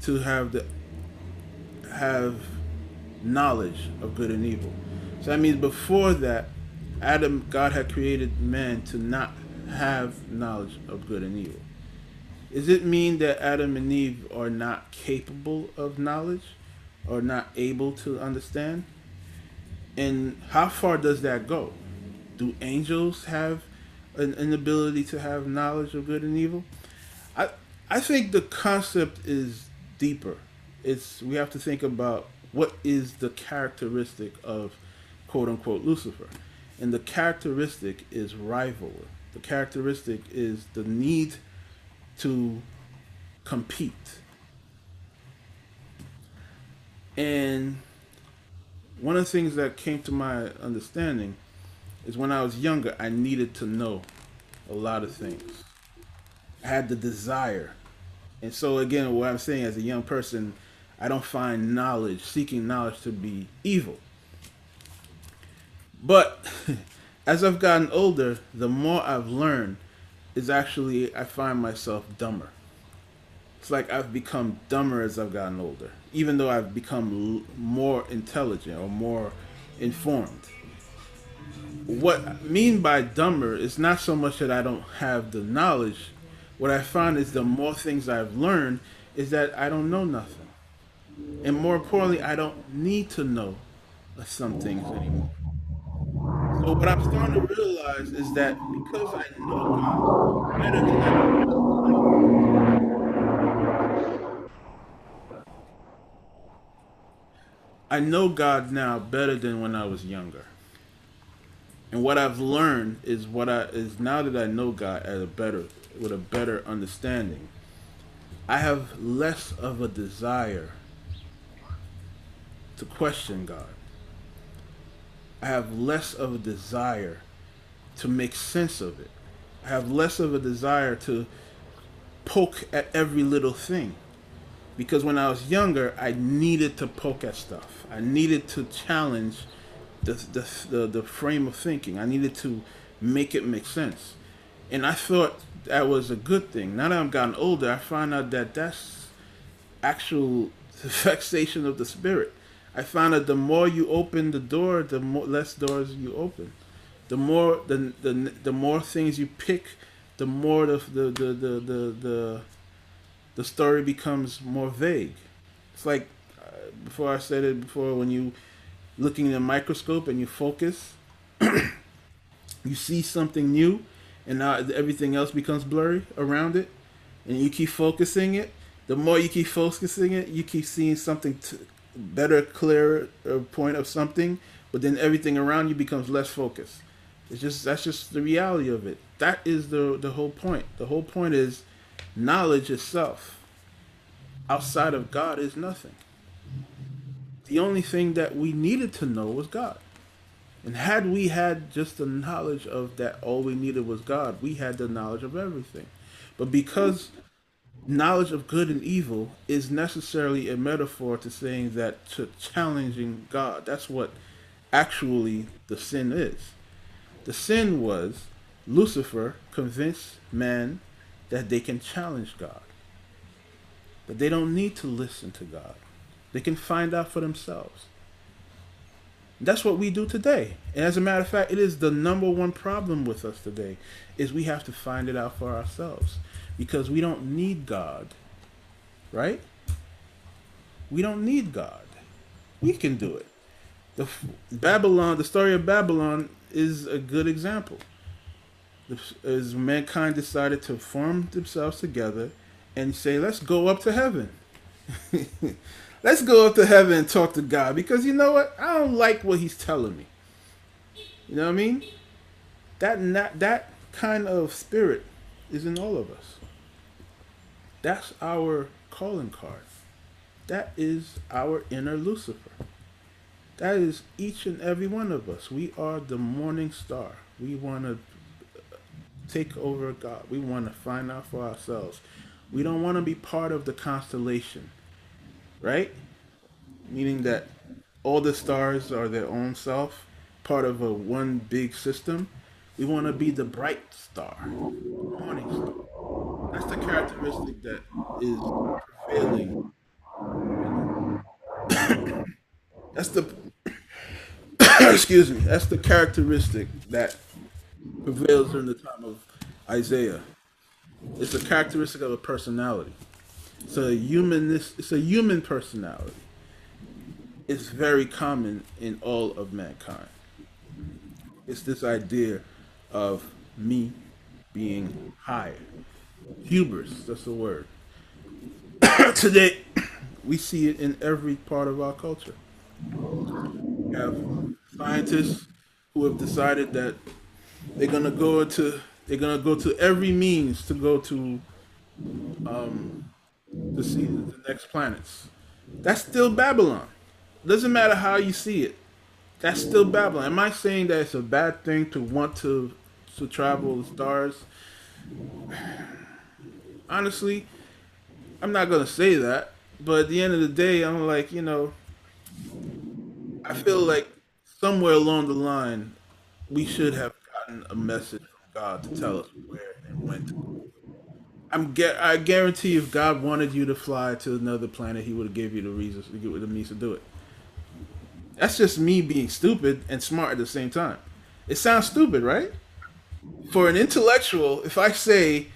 [SPEAKER 2] to have the have knowledge of good and evil. So that means before that, Adam, God had created man to not have knowledge of good and evil. Does it mean that Adam and Eve are not capable of knowledge or not able to understand? And how far does that go? Do angels have an, an ability to have knowledge of good and evil? I I think the concept is deeper. It's we have to think about what is the characteristic of quote unquote Lucifer. And the characteristic is rivalry. The characteristic is the need to compete. And one of the things that came to my understanding is when I was younger, I needed to know a lot of things. I had the desire. And so, again, what I'm saying as a young person, I don't find knowledge, seeking knowledge, to be evil. But as I've gotten older, the more I've learned, is actually I find myself dumber. It's like I've become dumber as I've gotten older, even though I've become more intelligent or more informed. What I mean by dumber is not so much that I don't have the knowledge. What I find is the more things I've learned is that I don't know nothing. And more importantly, I don't need to know some things anymore. So what I'm starting to realize is that because I know God better than I know I know God now better than when I was younger. And what I've learned is what I is now that I know God at a better with a better understanding, I have less of a desire to question God. I have less of a desire to make sense of it. I have less of a desire to poke at every little thing. Because when I was younger, I needed to poke at stuff. I needed to challenge the, the, the, the frame of thinking. I needed to make it make sense. And I thought that was a good thing. Now that I've gotten older, I find out that that's actual vexation of the spirit. I found that the more you open the door, the more less doors you open. The more the the, the more things you pick, the more the the the the the, the, the story becomes more vague. It's like uh, before I said it before when you looking in a microscope and you focus, you see something new, and now everything else becomes blurry around it, and you keep focusing it. The more you keep focusing it, you keep seeing something t- better, clearer uh, point of something, but then everything around you becomes less focused. It's just that's just the reality of it. That is the the whole point. The whole point is knowledge itself outside of God is nothing. The only thing that we needed to know was God. And had we had just the knowledge of that all we needed was God, we had the knowledge of everything. But because knowledge of good and evil is necessarily a metaphor to saying that to challenging God, that's what actually the sin is. The sin was Lucifer convinced man that they can challenge God. But they don't need to listen to God. They can find out for themselves. That's what we do today. And as a matter of fact, it is the number one problem with us today is we have to find it out for ourselves because we don't need God. Right? We don't need God. We can do it. The Babylon, the story of Babylon is a good example. As mankind decided to form themselves together and say, let's go up to heaven. let's go up to heaven and talk to God because you know what? I don't like what he's telling me. You know what I mean? That not, that kind of spirit is in all of us. That's our calling card. That is our inner Lucifer. That is each and every one of us. We are the morning star. We want to take over God. We want to find out for ourselves. We don't want to be part of the constellation, right? Meaning that all the stars are their own self, part of a one big system. We want to be the bright star, morning star. That's the characteristic that is prevailing. That's the excuse me. That's the characteristic that prevails during the time of Isaiah. It's a characteristic of a personality. It's a human. It's a human personality. It's very common in all of mankind. It's this idea of me being higher. Hubris, that's the word. Today, we see it in every part of our culture. We have scientists who have decided that they're gonna go to they're gonna go to every means to go to um, to see the next planets. That's still Babylon. Doesn't matter how you see it. That's still Babylon. Am I saying that it's a bad thing to want to to travel the stars? Honestly, I'm not gonna say that. But at the end of the day, I'm like, you know, I feel like somewhere along the line, we should have gotten a message from God to tell us where and when to. I'm I guarantee if God wanted you to fly to another planet, He would have gave you the reasons to give the means to do it. That's just me being stupid and smart at the same time. It sounds stupid, right? For an intellectual, if I say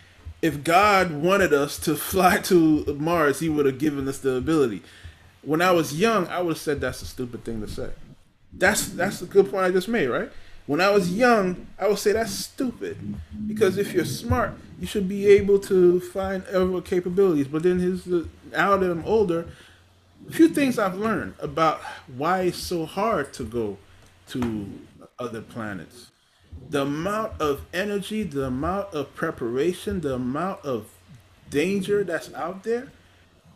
[SPEAKER 2] if God wanted us to fly to Mars, He would have given us the ability. When I was young, I would have said that's a stupid thing to say. That's that's a good point I just made, right? When I was young, I would say that's stupid because if you're smart, you should be able to find other capabilities. But then his now that I'm older, a few things I've learned about why it's so hard to go to other planets. The amount of energy, the amount of preparation, the amount of danger that's out there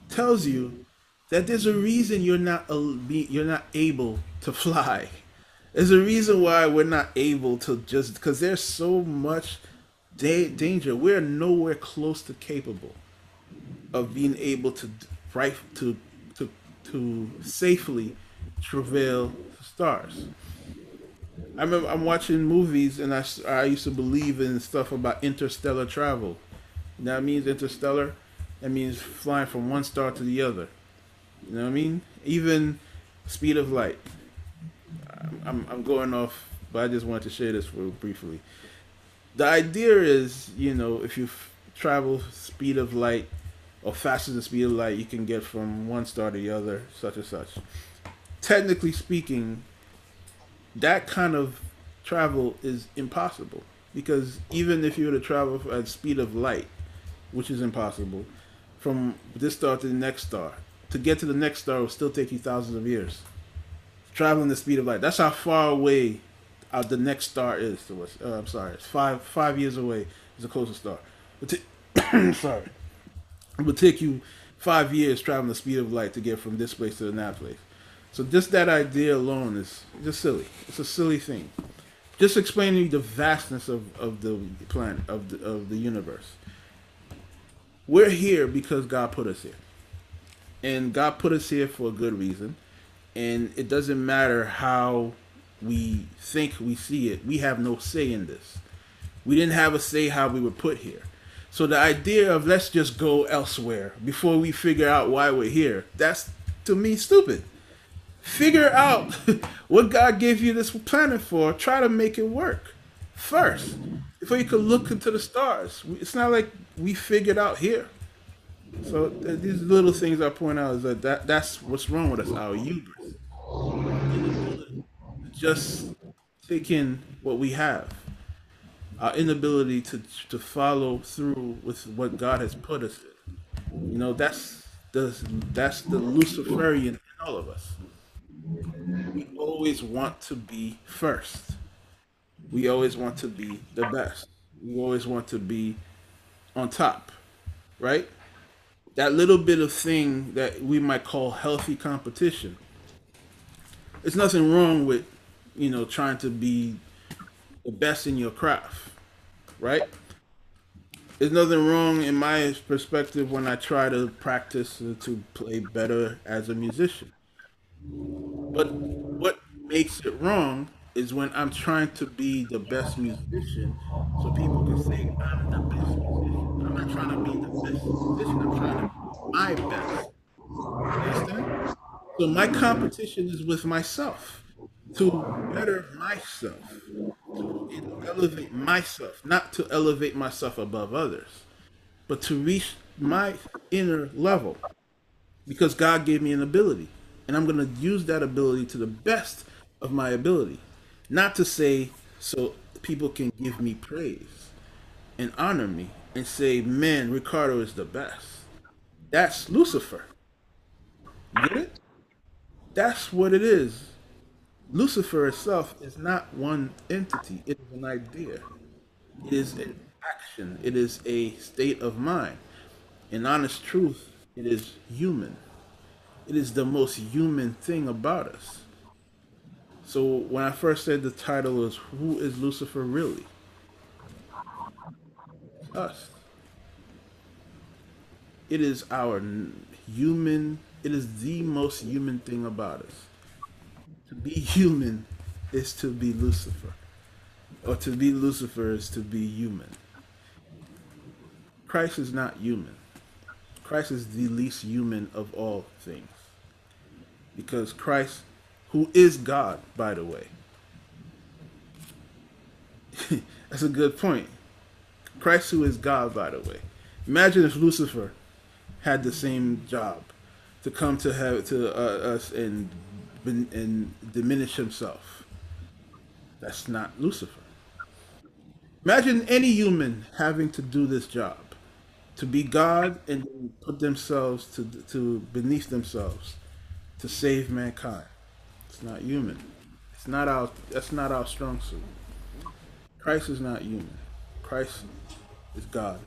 [SPEAKER 2] tells you that there's a reason you're not you're not able to fly. There's a reason why we're not able to just because there's so much da- danger. We're nowhere close to capable of being able to right to to to safely the stars. I remember I'm watching movies and I, I used to believe in stuff about interstellar travel. That means interstellar. That means flying from one star to the other. You know what I mean? Even speed of light. I'm, I'm, going off, but I just wanted to share this for briefly. The idea is, you know, if you travel speed of light or faster than speed of light, you can get from one star to the other, such and such. Technically speaking, that kind of travel is impossible because even if you were to travel at speed of light, which is impossible, from this star to the next star, to get to the next star will still take you thousands of years. Traveling the speed of light. That's how far away uh, the next star is to us. Uh, I'm sorry, it's five five years away is the closest star. Ta- sorry, it would take you five years traveling the speed of light to get from this place to that place. So just that idea alone is just silly. It's a silly thing. Just explaining the vastness of, of the planet of the, of the universe. We're here because God put us here, and God put us here for a good reason. And it doesn't matter how we think we see it. We have no say in this. We didn't have a say how we were put here. So the idea of let's just go elsewhere before we figure out why we're here, that's to me stupid. Figure out what God gave you this planet for. Try to make it work first before you could look into the stars. It's not like we figured out here. So th- these little things I point out is that, that that's what's wrong with us, our hubris. Just in what we have. Our inability to to follow through with what God has put us in. You know, that's the that's the Luciferian in all of us. We always want to be first. We always want to be the best. We always want to be on top, right? That little bit of thing that we might call healthy competition. There's nothing wrong with, you know, trying to be the best in your craft, right? There's nothing wrong in my perspective when I try to practice to play better as a musician. But what makes it wrong is when I'm trying to be the best musician so people can say I'm the best musician. Not trying to be the best musician, I'm trying to be my best. Understand? So my competition is with myself. to better myself, to elevate myself, not to elevate myself above others, but to reach my inner level because God gave me an ability. And I'm going to use that ability to the best of my ability. Not to say so people can give me praise and honor me and say, man, Ricardo is the best. That's Lucifer. Get it? That's what it is. Lucifer itself is not one entity, it is an idea. It is an action, it is a state of mind. In honest truth, it is human. It is the most human thing about us. So when I first said the title was Who is Lucifer Really? Us. It is our human, it is the most human thing about us. To be human is to be Lucifer. Or to be Lucifer is to be human. Christ is not human. Christ is the least human of all things. Because Christ, who is God, by the way, that's a good point. Christ, who is God, by the way. Imagine if Lucifer had the same job to come to have to uh, us and and diminish himself. That's not Lucifer. Imagine any human having to do this job, to be God and put themselves to to beneath themselves, to save mankind. It's not human. It's not our. That's not our strong suit. Christ is not human. Christ is God.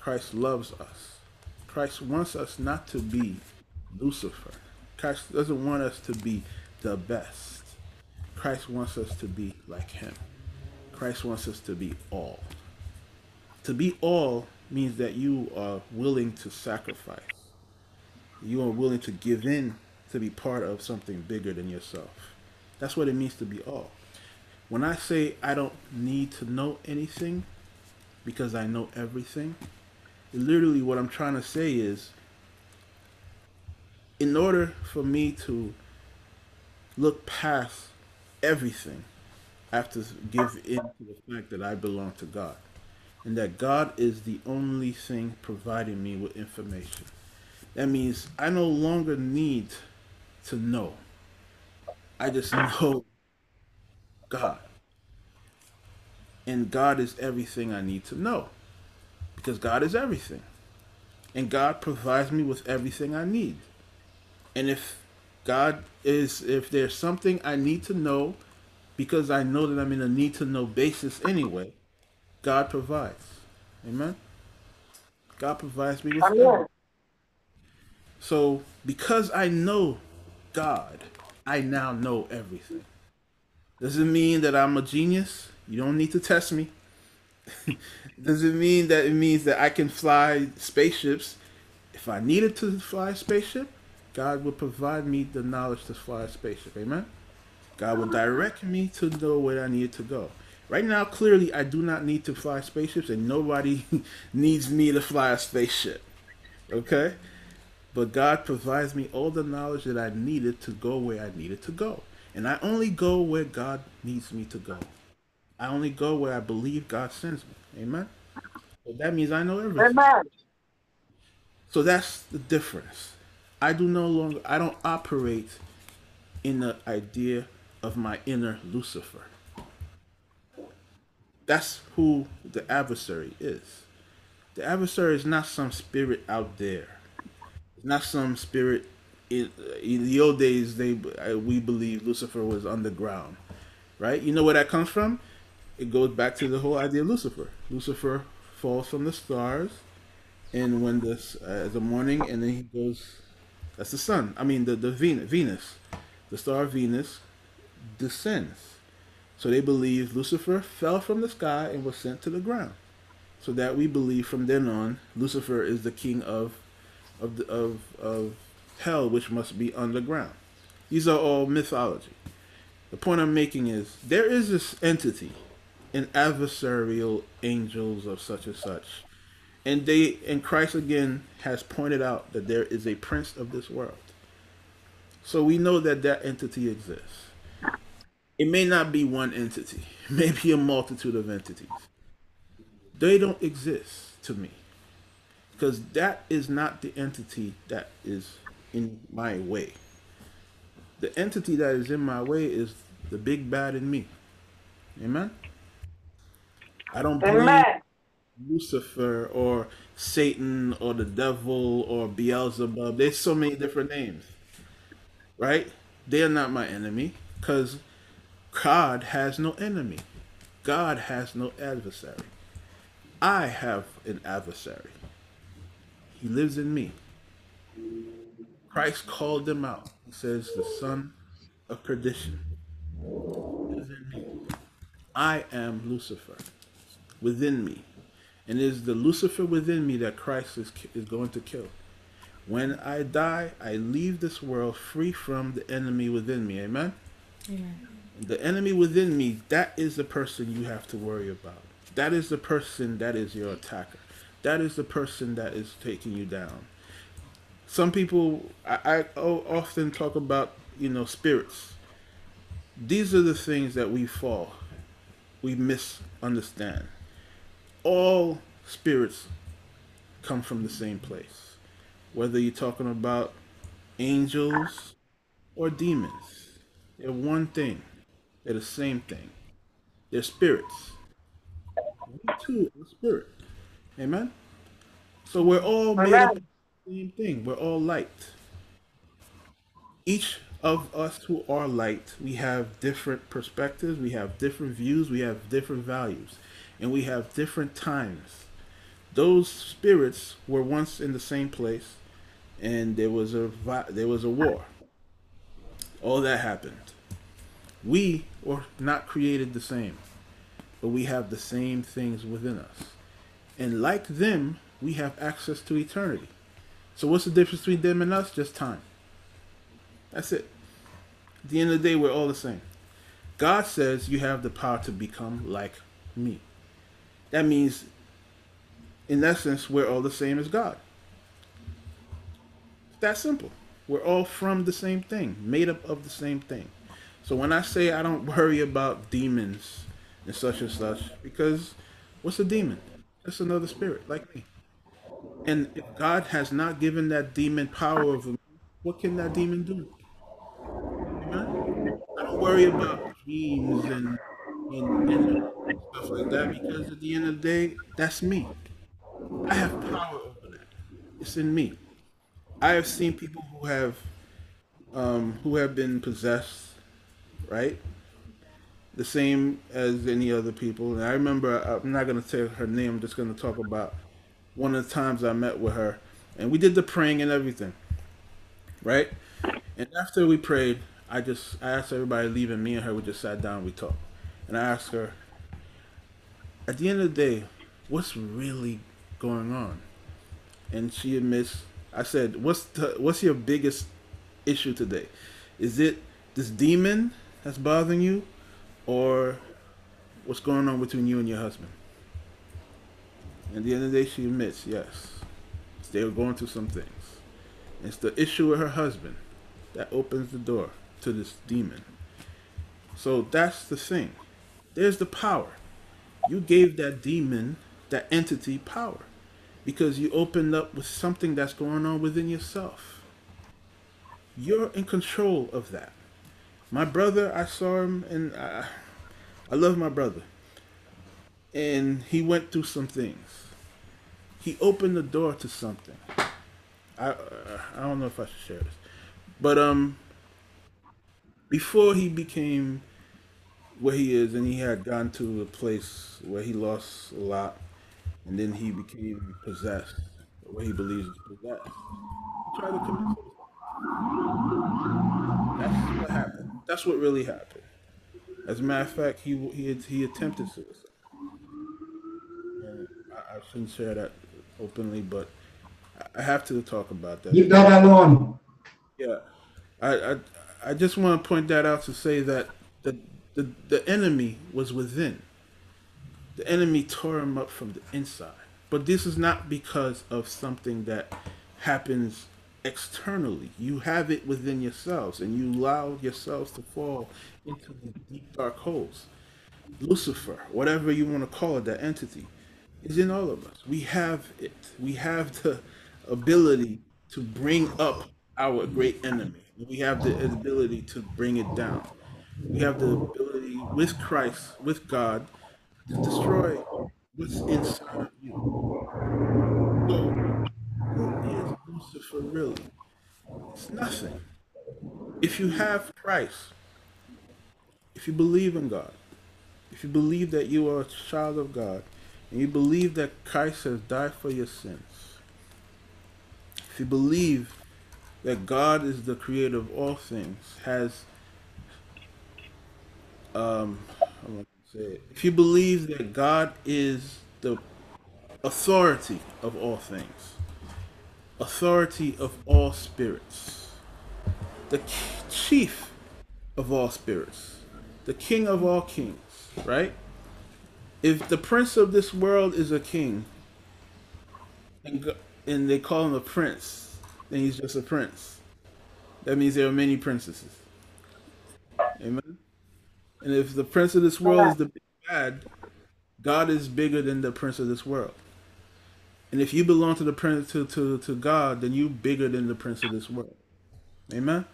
[SPEAKER 2] Christ loves us. Christ wants us not to be Lucifer. Christ doesn't want us to be the best. Christ wants us to be like him. Christ wants us to be all. To be all means that you are willing to sacrifice. You are willing to give in to be part of something bigger than yourself. That's what it means to be all. When I say I don't need to know anything because I know everything, literally what I'm trying to say is in order for me to look past everything, I have to give in to the fact that I belong to God. And that God is the only thing providing me with information. That means I no longer need to know. I just know God. And God is everything I need to know because God is everything. And God provides me with everything I need. And if God is, if there's something I need to know, because I know that I'm in a need to know basis anyway, God provides. Amen? God provides me with everything. So, because I know God, I now know everything. Does it mean that I'm a genius? You don't need to test me. Does it mean that it means that I can fly spaceships? If I needed to fly a spaceship, God would provide me the knowledge to fly a spaceship. Amen. God will direct me to know where I needed to go. Right now, clearly, I do not need to fly spaceships, and nobody needs me to fly a spaceship. Okay? But God provides me all the knowledge that I needed to go where I needed to go. And I only go where God needs me to go. I only go where I believe God sends me. Amen. So that means I know everything. Amen. So that's the difference. I do no longer I don't operate in the idea of my inner Lucifer. That's who the adversary is. The adversary is not some spirit out there. It's not some spirit in, in the old days they we believe Lucifer was underground. Right? You know where that comes from? it goes back to the whole idea of Lucifer. Lucifer falls from the stars, and when this uh, the morning, and then he goes. That's the sun. I mean the the Venus, Venus, the star Venus, descends. So they believe Lucifer fell from the sky and was sent to the ground. So that we believe from then on, Lucifer is the king of of the, of of hell, which must be underground. These are all mythology. The point I'm making is there is this entity and adversarial angels of such and such. And they and Christ again has pointed out that there is a prince of this world. So we know that that entity exists. It may not be one entity, it may be a multitude of entities. They don't exist to me because that is not the entity that is in my way. The entity that is in my way is the big bad in me. Amen. I don't believe
[SPEAKER 4] Amen.
[SPEAKER 2] Lucifer or Satan or the devil or Beelzebub. There's so many different names, right? They're not my enemy because God has no enemy. God has no adversary. I have an adversary. He lives in me. Christ called them out. He says, the son of perdition lives in me. I am Lucifer within me. And it is the Lucifer within me that Christ is, is going to kill. When I die, I leave this world free from the enemy within me. Amen? The enemy within me, that is the person you have to worry about. That is the person that is your attacker. That is the person that is taking you down. Some people, I, I often talk about, you know, spirits. These are the things that we fall, we misunderstand. All spirits come from the same place. Whether you're talking about angels or demons, they're one thing. They're the same thing. They're spirits. We too are spirit. Amen. So we're all made up same thing. We're all light. Each of us who are light, we have different perspectives, we have different views, we have different values, and we have different times. Those spirits were once in the same place, and there was a there was a war. All that happened. We were not created the same, but we have the same things within us. And like them, we have access to eternity. So what's the difference between them and us? Just time. That's it. At the end of the day, we're all the same. God says you have the power to become like me. That means, in essence, we're all the same as God. That simple. We're all from the same thing, made up of the same thing. So when I say I don't worry about demons and such and such, because what's a demon? It's another spirit like me. And if God has not given that demon power over me, what can that demon do? Amen? I don't worry about dreams and, and, and stuff like that because at the end of the day, that's me. I have power over that. It's in me. I have seen people who have um, who have been possessed, right? The same as any other people. And I remember I'm not gonna say her name. I'm just gonna talk about one of the times I met with her, and we did the praying and everything, right? And after we prayed, I just I asked everybody to leave, and me and her we just sat down, we talked, and I asked her, at the end of the day, what's really going on? And she admits, I said, what's the, what's your biggest issue today? Is it this demon that's bothering you, or what's going on between you and your husband? At the end of the day, she admits, yes, they were going through some things. It's the issue with her husband that opens the door to this demon. So that's the thing. There's the power. You gave that demon, that entity, power because you opened up with something that's going on within yourself. You're in control of that. My brother, I saw him, and I, I love my brother. And he went through some things. He opened the door to something. I uh, I don't know if I should share this, but um, before he became where he is, and he had gone to a place where he lost a lot, and then he became possessed, where he believes he's possessed. He tried to commit suicide. That's what happened. That's what really happened. As a matter of fact, he he he attempted suicide. I, shouldn't share that openly, but I- I have to talk about that.
[SPEAKER 3] Leave that alone.
[SPEAKER 2] Yeah, I, I I just want to point that out to say that the the the enemy was within. The enemy tore him up from the inside. But this is not because of something that happens externally. You have it within yourselves, and you allow yourselves to fall into the deep dark holes. Lucifer, whatever you want to call it, that entity, is in all of us. We have it. We have the ability to bring up our great enemy. We have the ability to bring it down. We have the ability with Christ, with God, to destroy what's inside of you. So, who is Lucifer really? It's nothing. If you have Christ, if you believe in God, if you believe that you are a child of God, and you believe that Christ has died for your sins, if you believe that God is the creator of all things, has um. If you believe that God is the authority of all things, authority of all spirits, the chief of all spirits, the king of all kings, right? If the prince of this world is a king, and, and they call him a prince, then he's just a prince. That means there are many princesses. Amen. And if the prince of this world is the big bad, God is bigger than the prince of this world. And if you belong to the prince to, to, to God, then you bigger than the prince of this world. Amen.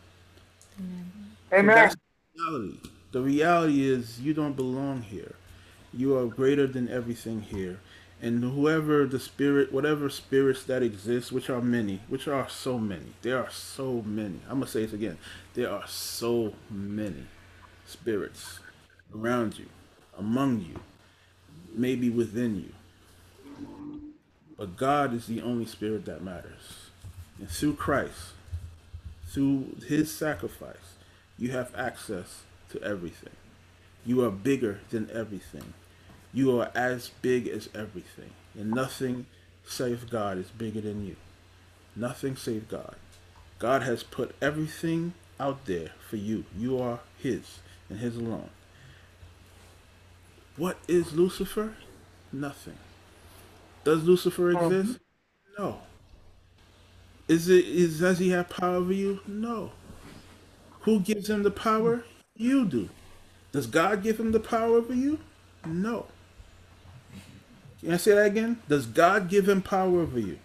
[SPEAKER 4] Amen. So that's
[SPEAKER 2] the reality. The reality is you don't belong here. You are greater than everything here. And whoever the spirit, whatever spirits that exist, which are many, which are so many, there are so many. I'm going to say this again. There are so many spirits around you, among you, maybe within you. But God is the only spirit that matters. And through Christ, through his sacrifice, you have access to everything. You are bigger than everything. You are as big as everything. And nothing save God is bigger than you. Nothing save God. God has put everything out there for you. You are his and his alone. What is Lucifer? Nothing. Does Lucifer oh. exist? No. Is it is does he have power over you? No. Who gives him the power? You do. Does God give him the power over you? No. Can I say that again? Does God give him power over you?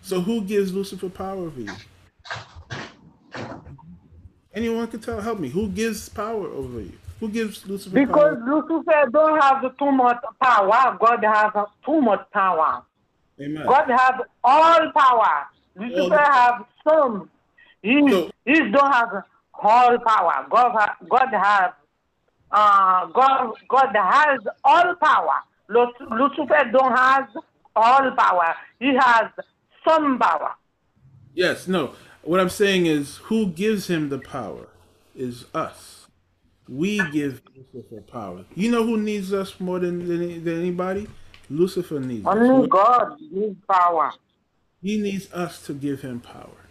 [SPEAKER 2] So who gives Lucifer power over you? Anyone can tell. Help me. Who gives power over you? Who gives Lucifer
[SPEAKER 4] because
[SPEAKER 2] power?
[SPEAKER 4] Lucifer don't have too much power. God has too much power.
[SPEAKER 2] Amen.
[SPEAKER 4] God have all power. Lucifer all have some. He, so, he don't have all power. God, God has uh, God, God has all power. Lucifer don't have all power. He has some power.
[SPEAKER 2] Yes, no. What I'm saying is, who gives him the power is us. We give Lucifer power. You know who needs us more than than, than anybody? Lucifer needs
[SPEAKER 4] Only us. God needs power.
[SPEAKER 2] He needs us to give him power.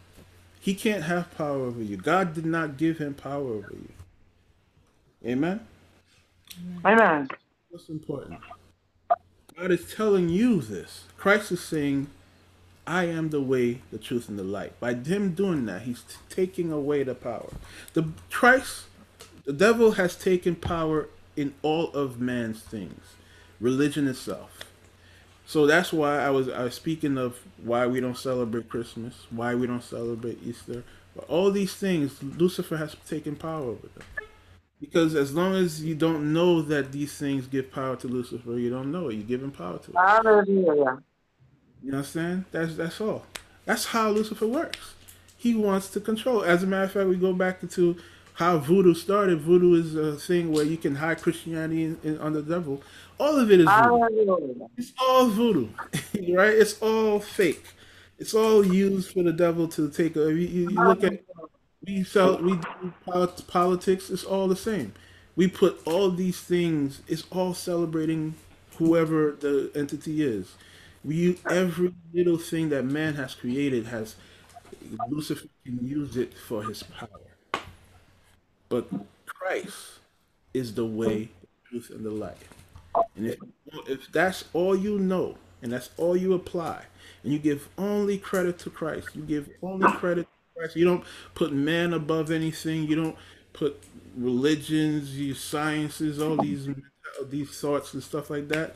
[SPEAKER 2] He can't have power over you. God did not give him power over you. Amen?
[SPEAKER 4] Amen.
[SPEAKER 2] What's important? God is telling you this. Christ is saying, I am the way, the truth, and the light. By him doing that, he's taking away the power. The Christ, the devil has taken power in all of man's things, religion itself. So that's why I was I was speaking of why we don't celebrate Christmas, why we don't celebrate Easter. But all these things, Lucifer has taken power over them. Because as long as you don't know that these things give power to Lucifer, you don't know it. You give him power to it.
[SPEAKER 4] Hallelujah.
[SPEAKER 2] You understand? That's that's all. That's how Lucifer works. He wants to control. As a matter of fact, we go back to how voodoo started. Voodoo is a thing where you can hide Christianity in, in, on the devil. All of it is voodoo. It's all voodoo, right? It's all fake. It's all used for the devil to take. A, you, you look at we sell we do politics. It's all the same. We put all these things. It's all celebrating whoever the entity is. We every little thing that man has created has Lucifer can use it for his power. But Christ is the way, truth, and the light. And if if that's all you know, and that's all you apply. And you give only credit to Christ. You give only credit Christ. You don't put man above anything. You don't put religions, your sciences, all these these thoughts and stuff like that.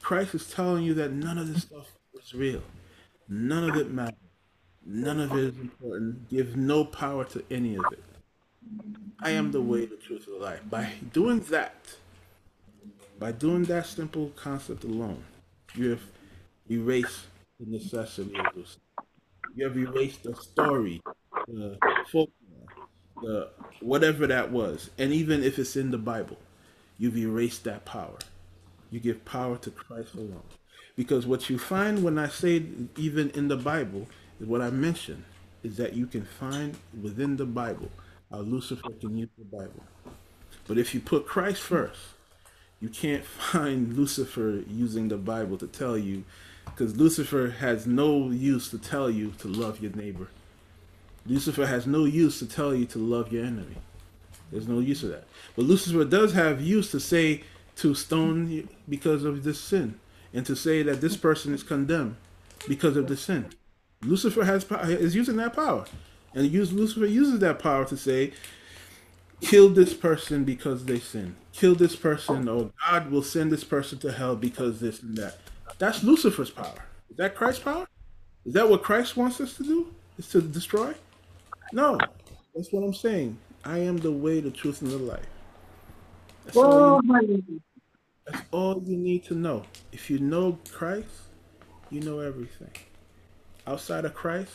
[SPEAKER 2] Christ is telling you that none of this stuff is real. None of it matters. None of it is important. Give no power to any of it. I am the way, the truth, and the life. By doing that, by doing that simple concept alone, you have erased the necessity of this. You have erased the story, the folklore, the whatever that was, and even if it's in the Bible, you've erased that power. You give power to Christ alone. Because what you find when I say even in the Bible is what I mentioned is that you can find within the Bible how Lucifer can use the Bible. But if you put Christ first, you can't find Lucifer using the Bible to tell you, because Lucifer has no use to tell you to love your neighbor. Lucifer has no use to tell you to love your enemy. There's no use of that. But Lucifer does have use to say to stone you because of this sin and to say that this person is condemned because of the sin. Lucifer has is using that power, and use, Lucifer uses that power to say, "Kill this person because they sin. Kill this person, or God will send this person to hell because this and that." That's Lucifer's power. Is that Christ's power? Is that what Christ wants us to do? Is to destroy? No, that's what I'm saying. I am the way, the truth, and the life. That's all you, oh, that's all you need to know. If you know Christ, you know everything. Outside of Christ,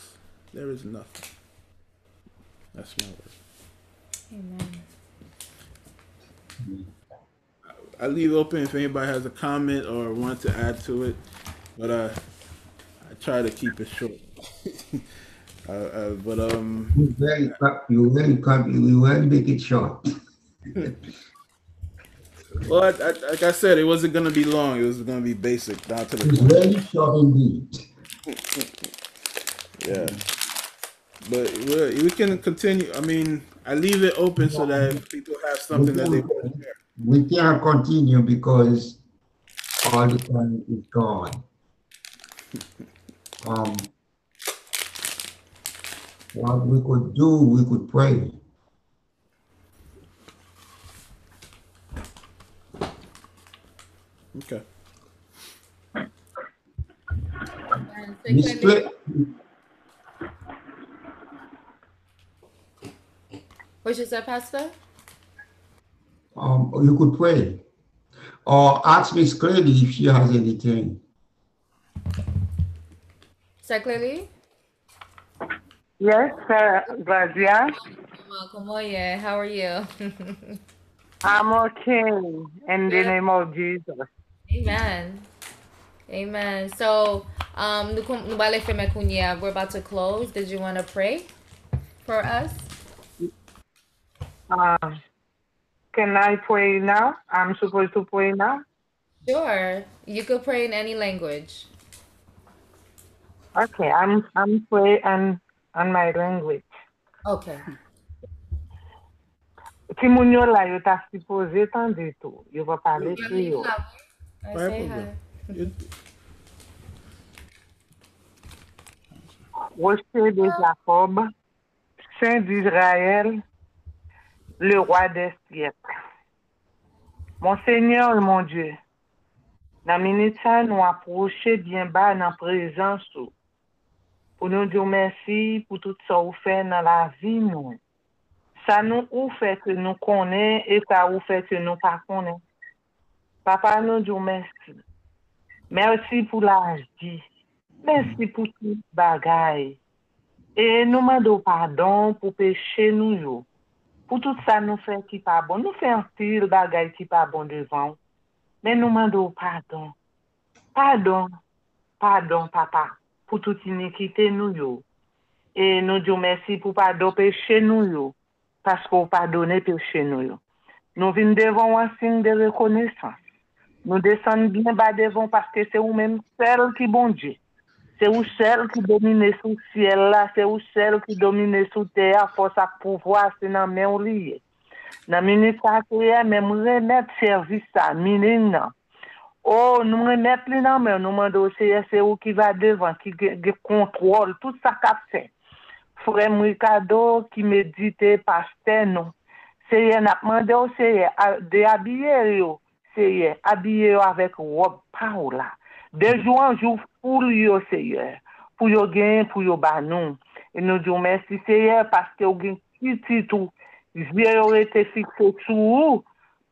[SPEAKER 2] there is nothing. That's my word.
[SPEAKER 1] Amen. Hmm.
[SPEAKER 2] I leave open if anybody has a comment or wants to add to it, but uh, I try to keep it short. uh, uh, but um,
[SPEAKER 3] You very, you very, com- you very make it short.
[SPEAKER 2] well, I, I, like I said, it wasn't gonna be long. It was gonna be basic, down to the
[SPEAKER 3] very short indeed.
[SPEAKER 2] yeah. But we we can continue. I mean, I leave it open so that people have something that they want to share.
[SPEAKER 3] We can't continue because all the time is gone. Um, what we could do, we could pray.
[SPEAKER 2] Okay.
[SPEAKER 1] And
[SPEAKER 3] Miss
[SPEAKER 1] secondly,
[SPEAKER 3] Cla-
[SPEAKER 1] what you said, Pastor?
[SPEAKER 3] Um, you could pray. Or ask Miss Clary if she has anything.
[SPEAKER 1] Say clearly.
[SPEAKER 4] Yes, uh, Grazia.
[SPEAKER 1] Welcome, oye. How are you?
[SPEAKER 4] I'm okay in the name of Jesus.
[SPEAKER 1] Amen. Amen. So, um, nou kom- nou bale feme kounye, we're about to close. Did you want to pray for us?
[SPEAKER 4] Uh, can I pray now? I'm supposed to pray now?
[SPEAKER 1] Sure. You could pray in any language.
[SPEAKER 4] Okay, I'm I'm pray on on my language.
[SPEAKER 1] Okay.
[SPEAKER 4] Ti moun yo la ta supposé va Rocher Saint d'Israël, le roi des siècles. Mon Seigneur, mon Dieu, nan minute sa nou aproche bien ba nan prezans ou. Pou nou diyo mersi pou tout sa ou fe nan la vi nou. Sa nou ou fe ke nou konen e sa ou fe ke nou pa konen. Papa nou diyo mersi. Mersi pou la di. Mersi pou tout bagay. E nou mando pardon pou peche nou yo. pou tout sa nou fè ki pa bon, nou fè an pil bagay ki pa bon devan, men nou mando pardon, pardon, pardon papa, pou tout inikite nou yo, e nou diyo mersi pou pardon peche nou yo, pasko pardonne peche nou yo. Nou vin devon wansin de rekonesans, nou desen bin ba devon paske se ou men sel ki bon diye, Se ou sel ki domine sou siel la, se ou sel ki domine sou teya, fos ak pouvwa se nan men ou liye. Nan minit sa kriye, men mou remet servis sa, minin nan. Ou nou remet li nan men, nou mwen dosye se ou ki va devan, ki ge kontrol, tout sa kap se. Fure mwikado ki medite paste nou. Seye nap mande ou seye, de abye yo, seye, abye yo avek wop pa ou la. De jou anjou pou yo seye, pou yo gen, pou yo banon. E nou diyo mersi seye, paske ou gen kiti tou, Jwe yo rete fikse sou ou,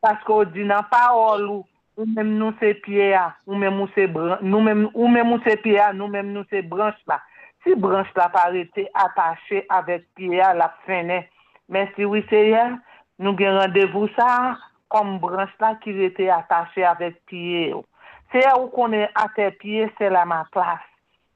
[SPEAKER 4] paske ou di nan parol ou, ou mem nou se pie a, ou mem nou se branche, nou mem nou se pie a, nou mem nou se branche la. Si branche la pa rete atache avek piye a la fene, mersi wiseye, nou gen randevou sa, kom branche la ki rete atache avek piye ou. Se ya ou konen ate piye, se la ma plas.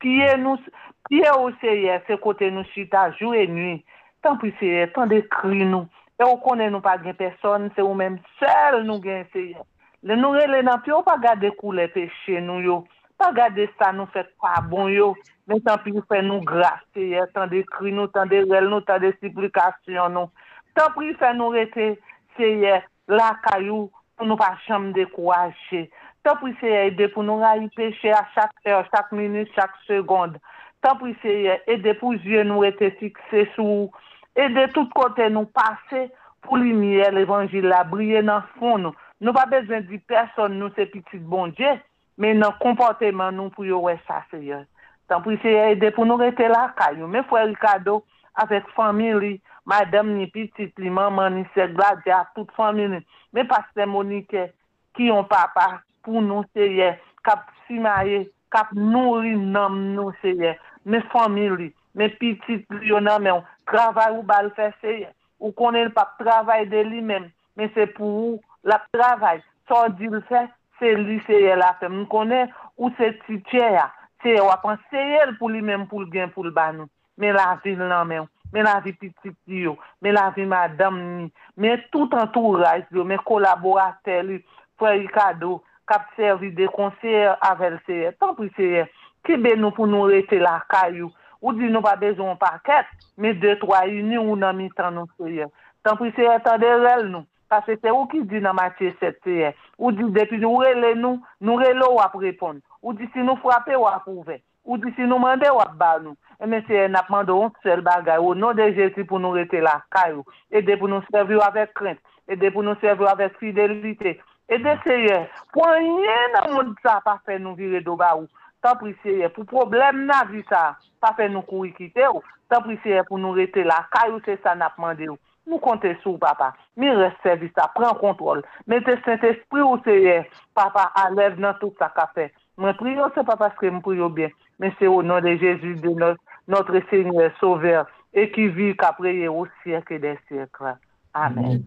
[SPEAKER 4] Piye nou, piye ou seye, se kote nou chita, jou e nwi. Tan pi seye, tan de kri nou. E ou konen nou pa gen person, se ou menm sel nou gen seye. Le nou rele nan pi ou pa gade kou le peche nou yo. Pa gade sa nou fet pa bon yo. Men tan pi fe nou gras se ye, tan de kri nou, tan de rel nou, tan de siplikasyon nou. Tan pi fe nou rete se ye, la kayou, pou nou pa chanm de dekouaje. Tan pou se ede pou nou rayi peche a chak er, chak minute, chak segonde. Tan pou se ede pou zye nou ete fikse sou. Ede tout kote nou pase pou lumiye l'Evangil la briye nan fon nou. Nou pa bezwen di person nou se pitit bon Dje, men nan komporteman nou pou yo wè sa seye. Tan pou se ede pou nou rete la kayo. Men fwe Ricardo avek famili, madame ni pitit li, maman ni se di a tout famili. Men pas se monike ki yon papa pou nou seye, kap simaye, kap nouri nam nou seye, me famili, me pitit li liyo nan men, travay ou bal fe seye, ou konen pa travay de li men, men se pou ou la travay, sa di l fè, se li seye la fè, m konen ou se ti tche ya, se wapan seye l pou li men pou l gen pou l ban nou, men la vi nan men men la vi pitit yo, men la vi madam ni, men tout entouraj yo, men kolaborate li, fwe yi kado, kap servi de konser avèl seye. Tan pou seye, ki be nou pou nou rete la kayou. Ou di nou pa bezon paket, me de twa yuni ou nan mi tan nou seye. Tan pou seye, tan de rel nou. Pase se ou ki di nan matye set seye. Ou di depi nou rele nou, nou rele ou ap repon. Ou di si nou frape ou ap ouve. Ou di si nou mande ou ap ba nou. E men seye, nap mande ou sel bagay. Ou nou de jeti pou nou rete la kayou. E de pou nou servi ou avek krent. E de pou nou servi ou avek fidelite. E de seye, pou anye nan moun sa pa fe nou vire do ba ou. Tan pri seye, pou problem nan vi sa, pa fe nou kou ikite ou. Tan pri seye pou nou rete la kayou se sa nap mande ou. Nou konte sou, papa. Mi resevisa, pren kontrol. Mete sent espri ou seye, papa, alev nan tout sa kafe. Mwen priyo se papa skre m priyo bien. Men se ou nan de Jezu de notre Seigneur Sauveur e ki vi kapreye ou siyeke de siyekra. Amen.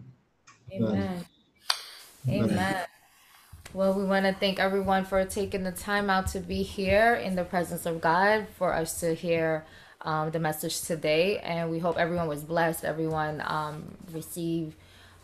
[SPEAKER 1] Amen. Amen. Well, we want to thank everyone for taking the time out to be here in the presence of God for us to hear um, the message today. And we hope everyone was blessed, everyone um, received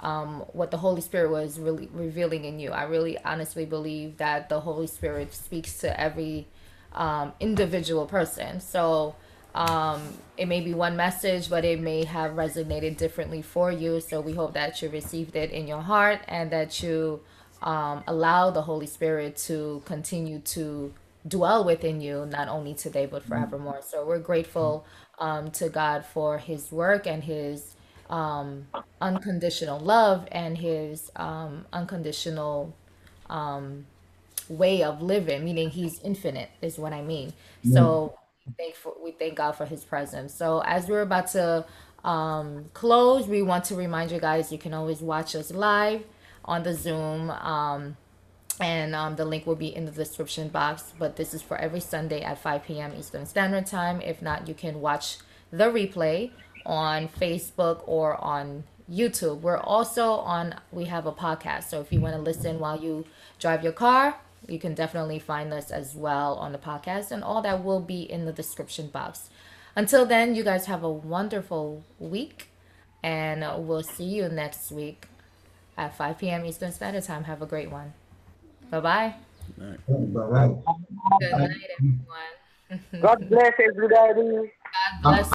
[SPEAKER 1] um, what the Holy Spirit was really revealing in you. I really honestly believe that the Holy Spirit speaks to every um, individual person. So um, it may be one message, but it may have resonated differently for you. So we hope that you received it in your heart and that you um, allow the Holy Spirit to continue to dwell within you not only today but forevermore. So we're grateful um, to god for his work and his um, unconditional love and his um, unconditional um, way of living meaning he's infinite is what i mean. So thank for, we thank god for his presence. So as we're about to um, close we want to remind you guys you can always watch us live on the zoom um, and um, the link will be in the description box but this is for every sunday at 5 p.m eastern standard time. If not you can watch the replay on facebook or on youtube. We're also on we have a podcast so if you want to listen while you drive your car you can definitely find us as well on the podcast and all that will be in the description box until then you guys have a wonderful week and we'll see you next week at 5 p.m eastern standard time have a great one Bye-bye.
[SPEAKER 3] Bye-bye.
[SPEAKER 1] Good night, everyone.
[SPEAKER 4] God bless everybody.
[SPEAKER 1] God bless.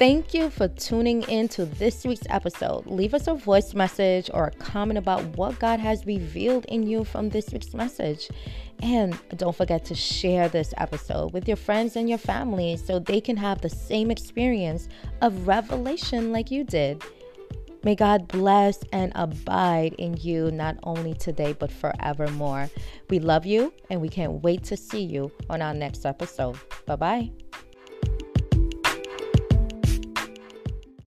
[SPEAKER 1] Thank you for tuning in to this week's episode. Leave us a voice message or a comment about what God has revealed in you from this week's message. And don't forget to share this episode with your friends and your family so they can have the same experience of revelation like you did. May God bless and abide in you not only today but forevermore. We love you and we can't wait to see you on our next episode. Bye bye.